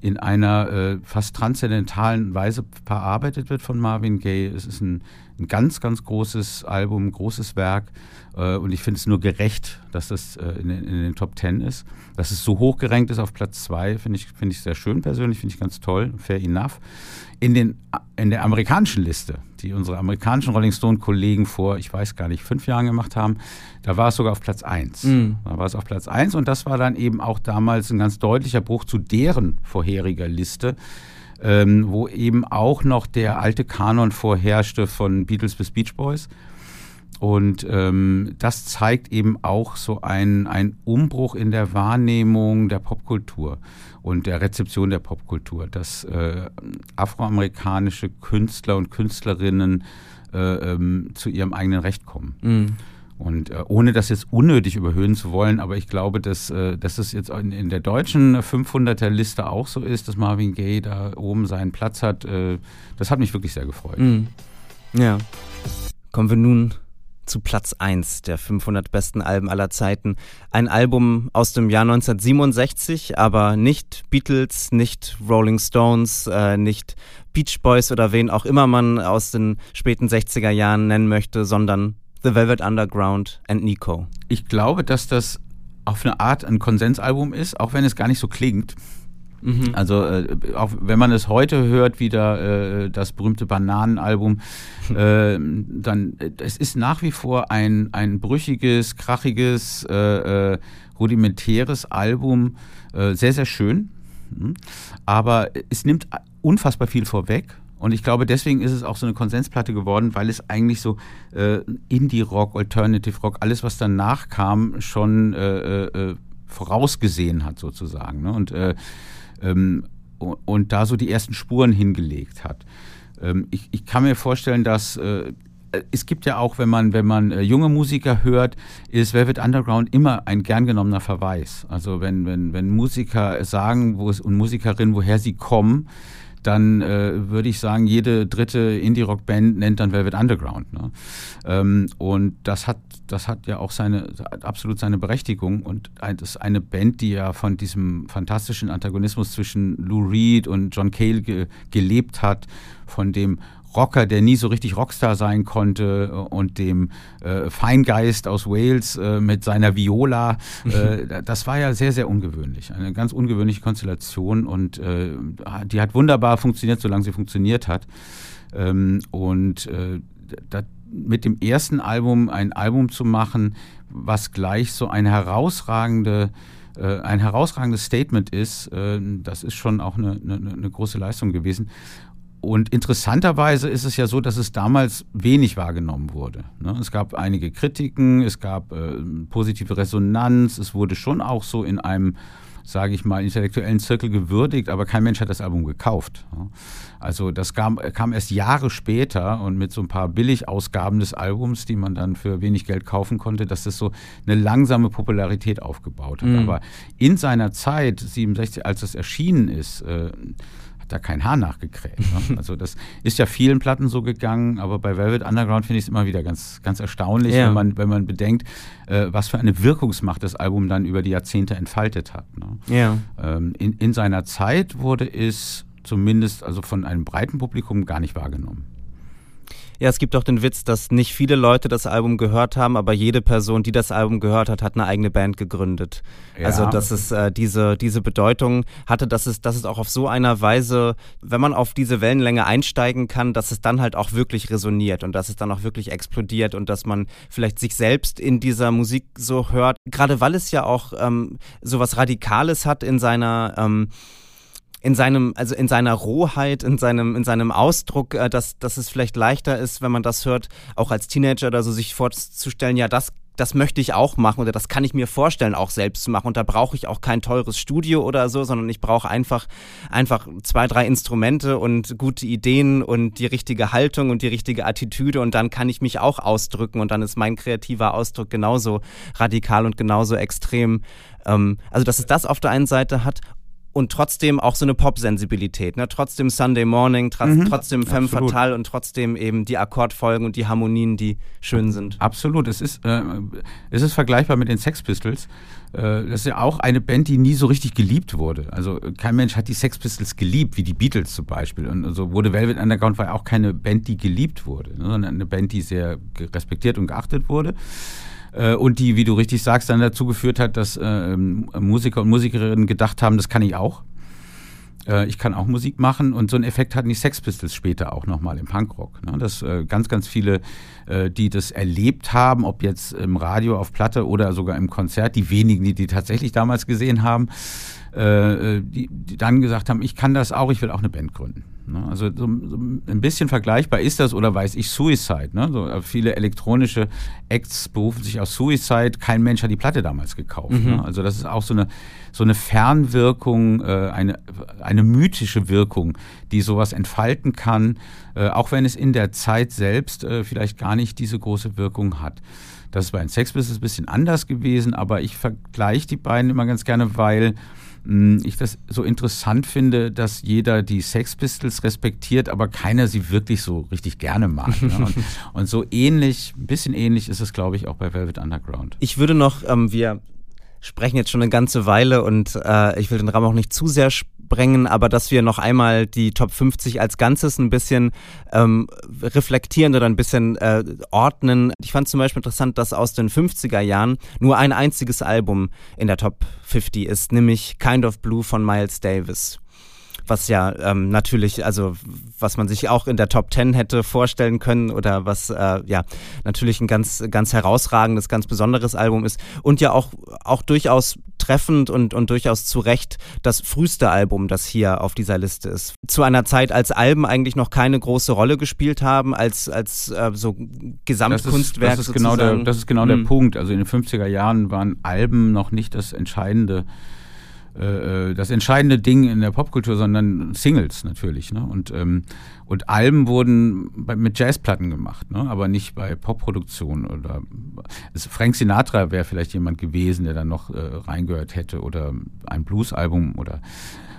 S2: in einer äh, fast transzendentalen Weise verarbeitet wird von Marvin Gaye. Es ist ein, ein ganz, ganz großes Album, großes Werk. Äh, und ich finde es nur gerecht, dass das äh, in, in, den Top Ten ist. Dass es so hoch gerankt ist auf Platz zwei, finde ich, find ich sehr schön persönlich, finde ich ganz toll, fair enough in, den, in der amerikanischen Liste, die unsere amerikanischen Rolling Stone-Kollegen vor, ich weiß gar nicht, fünf Jahren gemacht haben, da war es sogar auf Platz 1. Mhm. Da war es auf Platz 1 und das war dann eben auch damals ein ganz deutlicher Bruch zu deren vorheriger Liste, ähm, wo eben auch noch der alte Kanon vorherrschte von Beatles bis Beach Boys. Und ähm, das zeigt eben auch so einen Umbruch in der Wahrnehmung der Popkultur und der Rezeption der Popkultur, dass äh, afroamerikanische Künstler und Künstlerinnen äh, ähm, zu ihrem eigenen Recht kommen. Mhm. Und äh, ohne das jetzt unnötig überhöhen zu wollen, aber ich glaube, dass, äh, dass es jetzt in, in, der deutschen 500er-Liste auch so ist, dass Marvin Gaye da oben seinen Platz hat. Äh, das hat mich wirklich sehr gefreut. Mhm.
S1: Ja. Kommen wir nun zu Platz 1 der 500 besten Alben aller Zeiten. Ein Album aus dem Jahr 1967, aber nicht Beatles, nicht Rolling Stones, äh, nicht Beach Boys oder wen auch immer man aus den späten 60er Jahren nennen möchte, sondern The Velvet Underground and Nico.
S2: Ich glaube, dass das auf eine Art ein Konsensalbum ist, auch wenn es gar nicht so klingt. Mhm. Also äh, auch wenn man es heute hört, wieder äh, das berühmte Bananenalbum, äh, dann äh, es ist nach wie vor ein, ein brüchiges, krachiges, äh, äh, rudimentäres Album, sehr, sehr schön. Mhm. Aber es nimmt unfassbar viel vorweg. Und ich glaube, deswegen ist es auch so eine Konsensplatte geworden, weil es eigentlich so äh, Indie-Rock, Alternative-Rock, alles, was danach kam, schon äh, äh, vorausgesehen hat sozusagen. Ne? Und ähm, und da so die ersten Spuren hingelegt hat. Ähm, ich, ich, kann mir vorstellen, dass äh, es gibt ja auch, wenn man, wenn man äh, junge Musiker hört, ist Velvet Underground immer ein gern genommener Verweis. Also wenn, wenn, wenn Musiker sagen wo es, und Musikerinnen, woher sie kommen, dann äh, würde ich sagen, jede dritte Indie-Rock-Band nennt dann Velvet Underground. Ne? Ähm, und das hat, das hat ja auch seine, absolut seine Berechtigung. Und das ist eine Band, die ja von diesem fantastischen Antagonismus zwischen Lou Reed und John Cale ge gelebt hat, von dem Rocker, der nie so richtig Rockstar sein konnte äh, und dem äh, Feingeist aus Wales äh, mit seiner Viola. Äh, das war ja sehr, sehr ungewöhnlich. Eine ganz ungewöhnliche Konstellation und äh, die hat wunderbar funktioniert, solange sie funktioniert hat. Ähm, und äh, das, mit dem ersten Album ein Album zu machen, was gleich so eine herausragende ein herausragendes Statement ist, das ist schon auch eine, eine, eine große Leistung gewesen. Und interessanterweise ist es ja so, dass es damals wenig wahrgenommen wurde. Ne? Es gab einige Kritiken, es gab äh, positive Resonanz, es wurde schon auch so in einem, sage ich mal, intellektuellen Zirkel gewürdigt, aber kein Mensch hat das Album gekauft. Also das kam, kam erst Jahre später und mit so ein paar Billigausgaben des Albums, die man dann für wenig Geld kaufen konnte, dass das so eine langsame Popularität aufgebaut hat. Mhm. Aber in seiner Zeit, 67, als es erschienen ist, äh, da kein Haar nachgekräht. Ne? Also das ist ja vielen Platten so gegangen, aber bei Velvet Underground finde ich es immer wieder ganz, ganz erstaunlich, ja. wenn, man, wenn man bedenkt, äh, was für eine Wirkungsmacht das Album dann über die Jahrzehnte entfaltet hat. Ne? Ja. Ähm, in, in seiner Zeit wurde es zumindest also von einem breiten Publikum gar nicht wahrgenommen.
S1: Ja, es gibt auch den Witz, dass nicht viele Leute das Album gehört haben, aber jede Person, die das Album gehört hat, hat eine eigene Band gegründet. Ja. Also, dass es äh, diese, diese Bedeutung hatte, dass es, dass es auch auf so einer Weise, wenn man auf diese Wellenlänge einsteigen kann, dass es dann halt auch wirklich resoniert und dass es dann auch wirklich explodiert und dass man vielleicht sich selbst in dieser Musik so hört. Gerade weil es ja auch ähm, so was Radikales hat in seiner ähm, in seinem, also in seiner Rohheit, in seinem, in seinem Ausdruck, äh, dass, dass es vielleicht leichter ist, wenn man das hört, auch als Teenager oder so sich vorzustellen, ja, das das möchte ich auch machen oder das kann ich mir vorstellen, auch selbst zu machen. Und da brauche ich auch kein teures Studio oder so, sondern ich brauche einfach, einfach zwei, drei Instrumente und gute Ideen und die richtige Haltung und die richtige Attitüde und dann kann ich mich auch ausdrücken und dann ist mein kreativer Ausdruck genauso radikal und genauso extrem. Ähm, also, dass es das auf der einen Seite hat und trotzdem auch so eine Pop-Sensibilität. Ne? Trotzdem Sunday Morning, mhm, trotzdem Femme absolut. Fatale und trotzdem eben die Akkordfolgen und die Harmonien, die schön sind.
S2: Absolut. Es ist, äh, es ist vergleichbar mit den Sex Pistols. Äh, das ist ja auch eine Band, die nie so richtig geliebt wurde. Also kein Mensch hat die Sex Pistols geliebt, wie die Beatles zum Beispiel. Und so also wurde Velvet Underground war auch keine Band, die geliebt wurde, ne? sondern eine Band, die sehr respektiert und geachtet wurde. Äh, und die, wie du richtig sagst, dann dazu geführt hat, dass äh, Musiker und Musikerinnen gedacht haben, das kann ich auch. Äh, ich kann auch Musik machen und so einen Effekt hatten die Sex Pistols später auch nochmal im Punkrock. Ne? Dass äh, ganz, ganz viele, äh, die das erlebt haben, ob jetzt im Radio auf Platte oder sogar im Konzert, die wenigen, die die tatsächlich damals gesehen haben, die, die dann gesagt haben, ich kann das auch, ich will auch eine Band gründen. Ne? Also so, ein bisschen vergleichbar ist das oder weiß ich Suicide. Ne? So, äh, viele elektronische Acts berufen sich auf Suicide. Kein Mensch hat die Platte damals gekauft. Mhm. Ne? Also das ist auch so eine, so eine Fernwirkung, äh, eine, eine mythische Wirkung, die sowas entfalten kann, äh, auch wenn es in der Zeit selbst äh, vielleicht gar nicht diese große Wirkung hat. Das ist bei den Sex Pistols ein bisschen anders gewesen, aber ich vergleiche die beiden immer ganz gerne, weil ich das so interessant finde, dass jeder die Sex Pistols respektiert, aber keiner sie wirklich so richtig gerne mag. Ne? Und, und, so ähnlich, ein bisschen ähnlich ist es, glaube ich, auch bei Velvet Underground.
S1: Ich würde noch, ähm, wir sprechen jetzt schon eine ganze Weile und äh, ich will den Rahmen auch nicht zu sehr sprengen, aber dass wir noch einmal die Top 50 als Ganzes ein bisschen ähm, reflektieren oder ein bisschen äh, ordnen. Ich fand zum Beispiel interessant, dass aus den 50er Jahren nur ein einziges Album in der Top 50 ist, nämlich Kind of Blue von Miles Davis was ja ähm, natürlich, also was man sich auch in der Top 10 hätte vorstellen können oder was äh, ja natürlich ein ganz, ganz herausragendes, ganz besonderes Album ist und ja auch, auch durchaus treffend und, und durchaus zu Recht das früheste Album, das hier auf dieser Liste ist. Zu einer Zeit, als Alben eigentlich noch keine große Rolle gespielt haben, als, als äh, so Gesamtkunstwerk.
S2: Das ist, das ist genau der, das ist genau der hm. Punkt. Also in den 50er Jahren waren Alben noch nicht das entscheidende äh, äh, das entscheidende Ding in der Popkultur, sondern Singles natürlich. Ne? Und, ähm, und Alben wurden bei, mit Jazzplatten gemacht, ne? aber nicht bei Popproduktionen. Oder also Frank Sinatra wäre vielleicht jemand gewesen, der dann noch äh, reingehört hätte oder ein Bluesalbum oder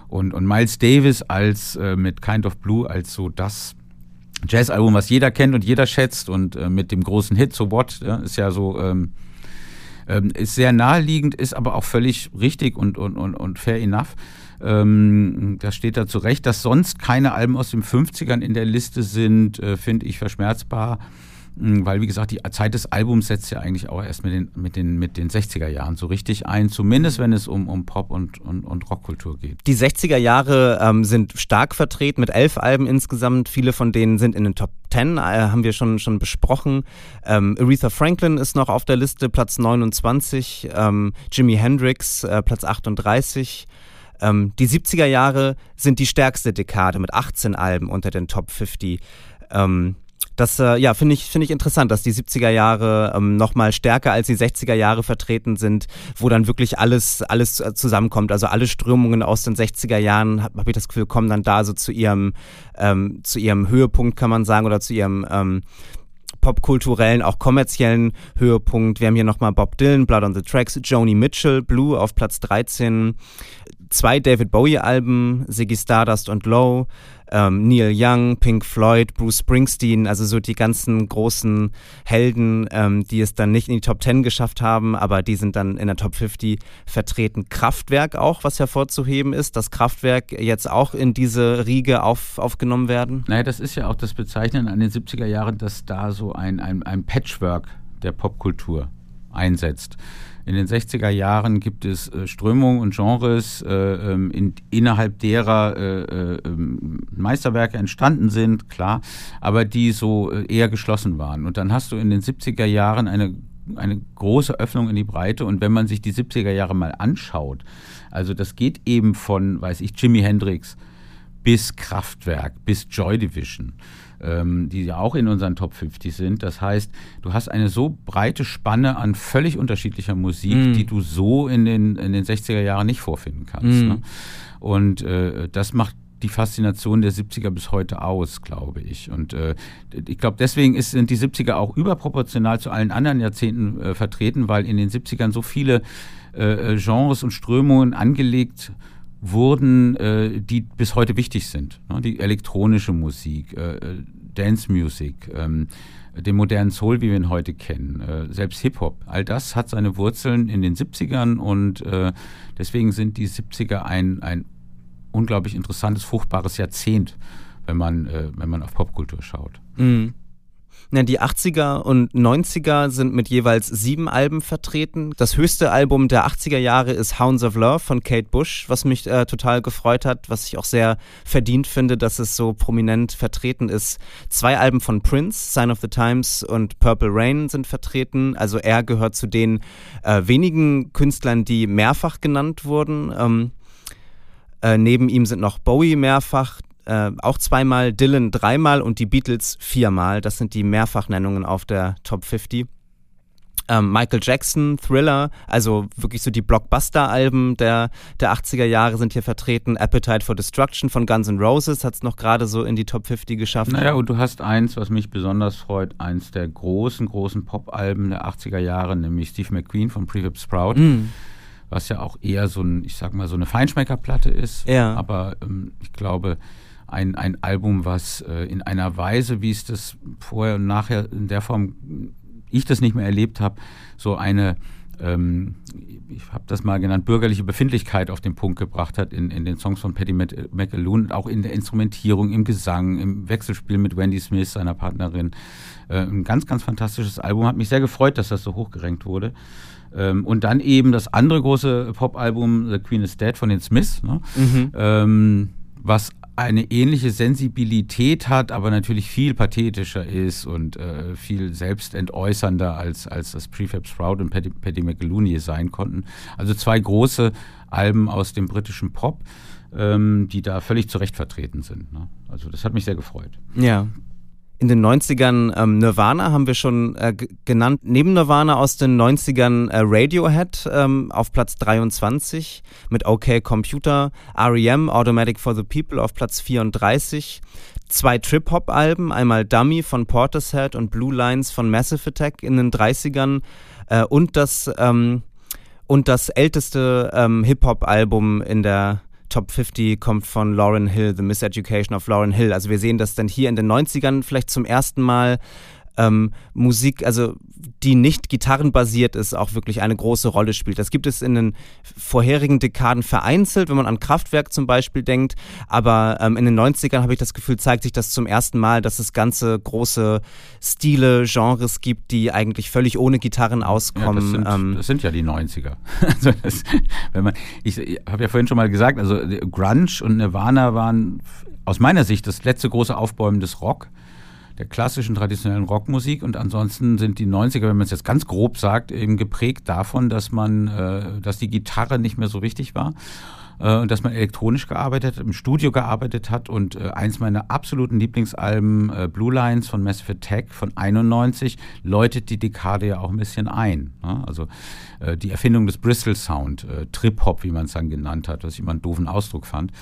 S2: und, und Miles Davis als äh, mit Kind of Blue als so das Jazzalbum, was jeder kennt und jeder schätzt und äh, mit dem großen Hit So What ja, ist ja so ähm, ähm, ist sehr naheliegend, ist aber auch völlig richtig und, und, und, und fair enough. Ähm, das steht da zu Recht, dass sonst keine Alben aus den 50ern in der Liste sind, äh, finde ich verschmerzbar. Hm, weil, wie gesagt, die Zeit des Albums setzt ja eigentlich auch erst mit den, mit den, mit den 60er Jahren so richtig ein, zumindest wenn es um, um Pop- und, und, und Rockkultur geht.
S1: Die 60er Jahre ähm, sind stark vertreten mit elf Alben insgesamt. Viele von denen sind in den Top 10, äh, haben wir schon, schon besprochen. Ähm, Aretha Franklin ist noch auf der Liste, Platz 29. Ähm, Jimi Hendrix, äh, Platz 38. Ähm, die 70er Jahre sind die stärkste Dekade mit 18 Alben unter den Top 50. Ähm, das äh, ja, finde ich, finde ich interessant, dass die 70er Jahre ähm, nochmal stärker als die 60er Jahre vertreten sind, wo dann wirklich alles, alles zusammenkommt. Also alle Strömungen aus den 60er Jahren, habe hab ich das Gefühl, kommen dann da so zu ihrem, ähm, zu ihrem Höhepunkt, kann man sagen, oder zu ihrem ähm, popkulturellen, auch kommerziellen Höhepunkt. Wir haben hier nochmal Bob Dylan, Blood on the Tracks, Joni Mitchell, Blue auf Platz 13, zwei David Bowie-Alben, Ziggy Stardust und Low, ähm, Neil Young, Pink Floyd, Bruce Springsteen, also so die ganzen großen Helden, ähm, die es dann nicht in die Top 10 geschafft haben, aber die sind dann in der Top 50 vertreten. Kraftwerk auch, was hervorzuheben ist, dass Kraftwerk jetzt auch in diese Riege auf, aufgenommen werden?
S2: Naja, das ist ja auch das Bezeichnen an den 70er Jahren, dass da so ein, ein, ein Patchwork der Popkultur einsetzt. In den 60er Jahren gibt es äh, Strömungen und Genres, äh, ähm, in, innerhalb derer äh, äh ähm, Meisterwerke entstanden sind, klar, aber die so äh, eher geschlossen waren. Und dann hast du in den 70er Jahren eine eine große Öffnung in die Breite. Und wenn man sich die 70er Jahre mal anschaut, also das geht eben von, weiß ich, Jimi Hendrix bis Kraftwerk, bis Joy Division ähm, die ja auch in unseren Top 50 sind. Das heißt, du hast eine so breite Spanne an völlig unterschiedlicher Musik, mm. die du so in den, in den 60er Jahren nicht vorfinden kannst. Mm. Ne? Und äh, das macht die Faszination der 70er bis heute aus, glaube ich. Und äh, ich glaube, deswegen ist, sind die 70er auch überproportional zu allen anderen Jahrzehnten äh, vertreten, weil in den 70ern so viele äh, Genres und Strömungen angelegt wurden, äh, die bis heute wichtig sind. Ne? Die elektronische Musik, äh, Dance Music, ähm, den modernen Soul, wie wir ihn heute kennen, äh, selbst Hip-Hop. All das hat seine Wurzeln in den 70ern und äh, deswegen sind die 70er ein, ein unglaublich interessantes, fruchtbares Jahrzehnt, wenn man, äh, wenn man auf Popkultur schaut.
S1: Mhm. Ja, die 80er und 90er sind mit jeweils sieben Alben vertreten. Das höchste Album der 80er Jahre ist Hounds of Love von Kate Bush, was mich äh, total gefreut hat, was ich auch sehr verdient finde, dass es so prominent vertreten ist. Zwei Alben von Prince, Sign of the Times und Purple Rain sind vertreten. Also er gehört zu den äh, wenigen Künstlern, die mehrfach genannt wurden. Ähm, äh, neben ihm sind noch Bowie mehrfach äh, auch zweimal, Dylan dreimal und die Beatles viermal. Das sind die Mehrfachnennungen auf der Top 50. Ähm, Michael Jackson, Thriller, also wirklich so die Blockbuster-Alben der, der 80er Jahre sind hier vertreten. Appetite for Destruction von Guns N' Roses hat es noch gerade so in die Top 50 geschafft.
S2: Naja, und du hast eins, was mich besonders freut, eins der großen, großen Pop-Alben der 80er Jahre, nämlich Steve McQueen von Prefab Sprout. Mm was ja auch eher so ein, ich sag mal, so eine Feinschmeckerplatte ist. Ja. Aber ähm, ich glaube, ein, ein Album, was äh, in einer Weise, wie es das vorher und nachher in der Form ich das nicht mehr erlebt habe, so eine ähm, ich habe das mal genannt, bürgerliche Befindlichkeit auf den Punkt gebracht hat in, in den Songs von Patty McAloon, auch in der Instrumentierung, im Gesang, im Wechselspiel mit Wendy Smith, seiner Partnerin. Äh, ein ganz, ganz fantastisches Album. Hat mich sehr gefreut, dass das so hochgerankt wurde. Ähm, und dann eben das andere große Pop-Album, The Queen is Dead von den Smiths, ne? mhm. ähm, was eine ähnliche Sensibilität hat, aber natürlich viel pathetischer ist und äh, viel selbstentäußernder als, als das Prefab Sprout und Paddy, Paddy McAloon sein konnten. Also zwei große Alben aus dem britischen Pop, ähm, die da völlig zurecht vertreten sind. Ne? Also das hat mich sehr gefreut.
S1: Ja, in den 90ern ähm, Nirvana haben wir schon äh, genannt. Neben Nirvana aus den 90ern äh, Radiohead ähm, auf Platz 23 mit OK Computer, REM Automatic for the People auf Platz 34. Zwei Trip-Hop-Alben, einmal Dummy von Portishead und Blue Lines von Massive Attack in den 30ern äh, und das ähm, und das älteste ähm, Hip-Hop-Album in der Top 50 kommt von Lauren Hill, The Miseducation of Lauren Hill. Also wir sehen das dann hier in den 90ern vielleicht zum ersten Mal ähm, Musik, also die nicht gitarrenbasiert ist, auch wirklich eine große Rolle spielt. Das gibt es in den vorherigen Dekaden vereinzelt, wenn man an Kraftwerk zum Beispiel denkt, aber ähm, in den 90ern habe ich das Gefühl, zeigt sich das zum ersten Mal, dass es ganze große Stile, Genres gibt, die eigentlich völlig ohne Gitarren auskommen. Ja, das,
S2: sind, ähm, das, sind, ja die 90er. also das, wenn man, ich, ich habe ja vorhin schon mal gesagt, also Grunge und Nirvana waren aus meiner Sicht das letzte große Aufbäumen des Rock der klassischen traditionellen Rockmusik und ansonsten sind die 90er, wenn man es jetzt ganz grob sagt, eben geprägt davon, dass man, äh, dass die Gitarre nicht mehr so wichtig war äh, und dass man elektronisch gearbeitet hat, im Studio gearbeitet hat und äh, eins meiner absoluten Lieblingsalben, äh, Blue Lines von Massive Attack von 91, läutet die Dekade ja auch ein bisschen ein. Ne? Also die Erfindung des Bristol Sound, äh, Trip Hop, wie man es dann genannt hat, was ich immer einen doofen Ausdruck fand.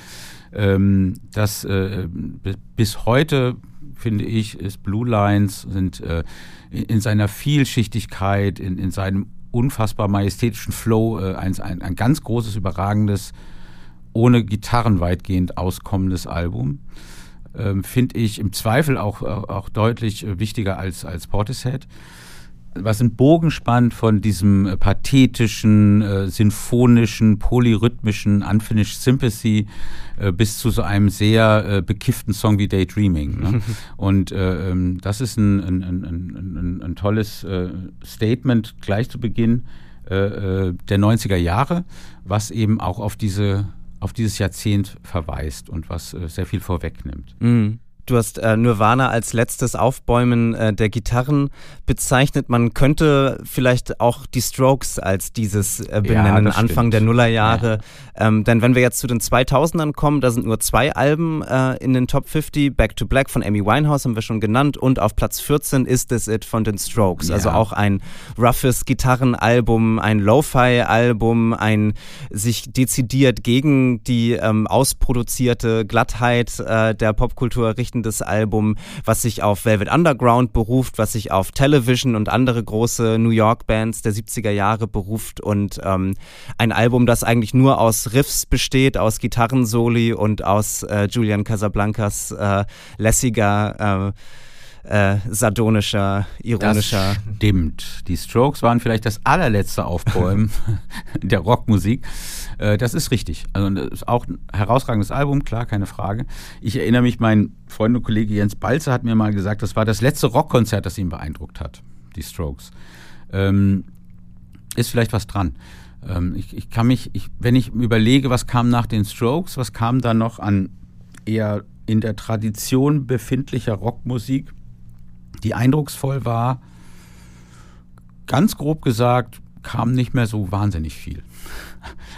S2: Ähm, das bis heute finde ich, ist Blue Lines sind äh, in, in, seiner Vielschichtigkeit, in, in seinem unfassbar majestätischen Flow äh, ein, ein, ein, ganz großes, überragendes, ohne Gitarren weitgehend auskommendes Album. Ähm, finde ich im Zweifel auch, auch, auch deutlich äh, wichtiger als, als Portishead was einen Bogen spannt von diesem äh, pathetischen, äh, sinfonischen, polyrhythmischen Unfinished Sympathy äh, bis zu so einem sehr äh, bekifften Song wie Daydreaming. Ne? Und äh, ähm, das ist ein, ein, ein, ein, ein tolles äh, Statement gleich zu Beginn der 90er Jahre, was eben auch auf diese auf dieses Jahrzehnt verweist und was sehr viel vorwegnimmt.
S1: Mhm. Du hast äh, Nirvana als letztes Aufbäumen äh, der Gitarren bezeichnet. Man könnte vielleicht auch die Strokes als dieses äh, benennen, ja, Anfang stimmt. der Nullerjahre. Ja. Ähm, denn wenn wir jetzt zu den 2000ern kommen, da sind nur zwei Alben äh, in den Top 50. Back to Black von Amy Winehouse haben wir schon genannt. Und auf Platz 14 ist This It von den Strokes. Ja. Also auch ein roughes Gitarrenalbum, ein Lo-Fi-Album, ein sich dezidiert gegen die ähm, ausproduzierte Glattheit äh, der Popkultur richtet verpflichtendes Album, was sich auf Velvet Underground beruft, was sich auf Television und andere große New York Bands der 70er Jahre beruft und ähm, ein Album, das eigentlich nur aus Riffs besteht, aus Gitarrensoli und aus äh, Julian Casablancas äh, lässiger äh, äh, sardonischer, ironischer.
S2: Das stimmt. Die Strokes waren vielleicht das allerletzte Aufbäumen der Rockmusik. Äh, das ist richtig. Also das ist auch ein herausragendes Album, klar, keine Frage. Ich erinnere mich, mein Freund und Kollege Jens Balzer hat mir mal gesagt, das war das letzte Rockkonzert, das ihn beeindruckt hat, die Strokes. Ähm, ist vielleicht was dran. Ähm, ich, ich, kann mich, ich, wenn ich überlege, was kam nach den Strokes, was kam da noch an eher in der Tradition befindlicher Rockmusik, die eindrucksvoll war, ganz grob gesagt, kam nicht mehr so wahnsinnig viel.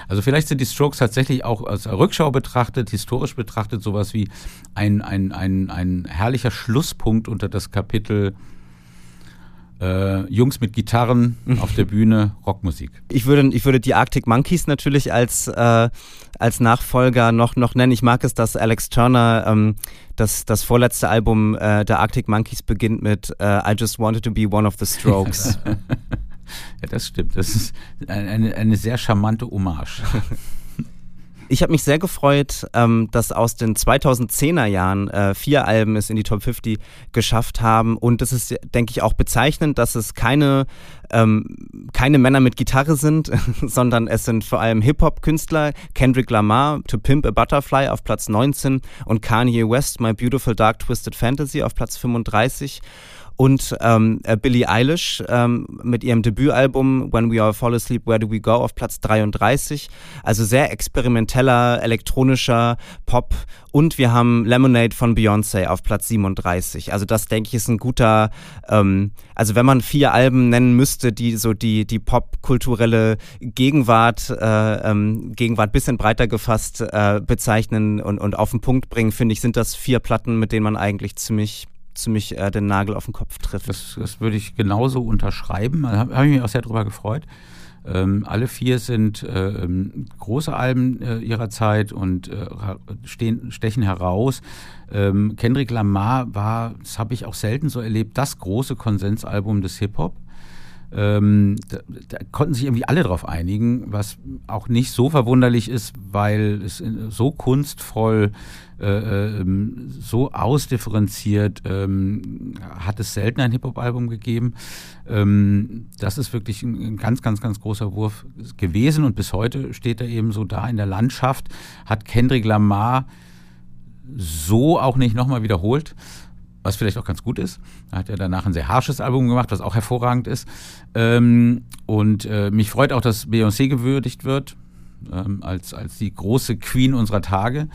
S2: Also vielleicht sind die Strokes tatsächlich auch als Rückschau betrachtet, historisch betrachtet, sowas wie ein, ein, ein, ein herrlicher Schlusspunkt unter das Kapitel äh, Jungs mit Gitarren auf der Bühne, Rockmusik.
S1: Ich würde, ich würde die Arctic Monkeys natürlich als, äh, als Nachfolger noch, noch nennen. Ich mag es, dass Alex Turner ähm, das, das vorletzte Album äh, der Arctic Monkeys beginnt mit äh, I Just Wanted to Be One of the Strokes.
S2: ja, das stimmt. Das ist eine, eine sehr charmante Hommage.
S1: Ich habe mich sehr gefreut, ähm, dass aus den 2010er Jahren äh, vier Alben es in die Top 50 geschafft haben. Und das ist, denke ich, auch bezeichnend, dass es keine, ähm, keine Männer mit Gitarre sind, sondern es sind vor allem Hip-Hop-Künstler. Kendrick Lamar, To Pimp a Butterfly auf Platz 19 und Kanye West, My Beautiful Dark Twisted Fantasy auf Platz 35 und ähm, äh, Billie Eilish ähm, mit ihrem Debütalbum When We All Fall Asleep, Where Do We Go auf Platz 33. Also sehr experimenteller, elektronischer Pop. Und wir haben Lemonade von Beyoncé auf Platz 37. Also das, denke ich, ist ein guter, ähm, also wenn man vier Alben nennen müsste, die so die, die popkulturelle Gegenwart, äh, ähm, Gegenwart bisschen breiter gefasst äh, bezeichnen und, und auf den Punkt bringen, finde ich, sind das vier Platten, mit denen man eigentlich ziemlich ziemlich äh, den Nagel auf den Kopf trifft.
S2: Das, das würde ich genauso unterschreiben. Da habe hab ich mich auch sehr darüber gefreut. Ähm, alle vier sind äh, große Alben äh, ihrer Zeit und äh, stehen, stechen heraus. Ähm, Kendrick Lamar war, das habe ich auch selten so erlebt, das große Konsensalbum des Hip-Hop. Ähm, da, da, konnten sich irgendwie alle drauf einigen, was auch nicht so verwunderlich ist, weil es so kunstvoll, äh, ähm, so ausdifferenziert ähm, hat es selten ein Hip-Hop-Album gegeben. Ähm, das ist wirklich ein, ein, ganz, ganz, ganz großer Wurf gewesen und bis heute steht er eben so da in der Landschaft, hat Kendrick Lamar so auch nicht nochmal wiederholt was vielleicht auch ganz gut ist. Er hat ja danach ein sehr harsches Album gemacht, was auch hervorragend ist. Ähm, und äh, mich freut auch, dass Beyoncé gewürdigt wird. Ähm, als, als die große Queen unserer Tage.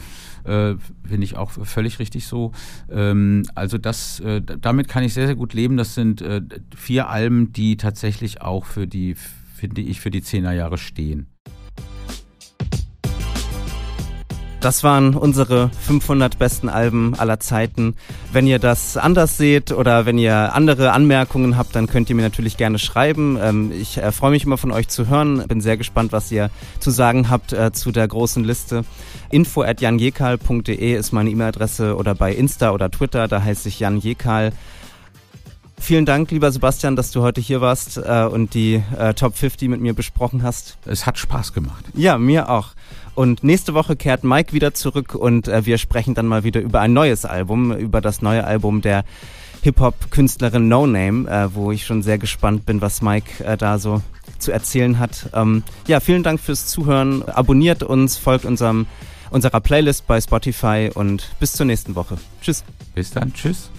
S2: Äh, Finde ich auch völlig richtig so. Ähm, also das, äh, damit kann ich sehr, sehr gut leben. Das sind äh, vier Alben, die tatsächlich auch für die, finde ich, für die Zehnerjahre stehen.
S1: Das waren unsere 500 besten Alben aller Zeiten. Wenn ihr das anders seht oder wenn ihr andere Anmerkungen habt, dann könnt ihr mir natürlich gerne schreiben. Ähm, ich äh, freue mich immer von euch zu hören. Bin sehr gespannt, was ihr zu sagen habt äh, zu der großen Liste. Info at janjekal.de ist meine E-Mail-Adresse oder bei Insta oder Twitter, da heiße ich Jan Jekal. Vielen Dank, lieber Sebastian, dass du heute hier warst äh, und die äh, Top 50 mit mir besprochen hast.
S2: Es hat Spaß gemacht.
S1: Ja, mir auch. Und nächste Woche kehrt Mike wieder zurück und äh, wir sprechen dann mal wieder über ein neues Album, über das neue Album der Hip-Hop-Künstlerin No Name, äh, wo ich schon sehr gespannt bin, was Mike äh, da so zu erzählen hat. Ähm, ja, vielen Dank fürs Zuhören. Abonniert uns, folgt unserem, unserer Playlist bei Spotify und bis zur nächsten Woche. Tschüss.
S2: Bis dann. Tschüss.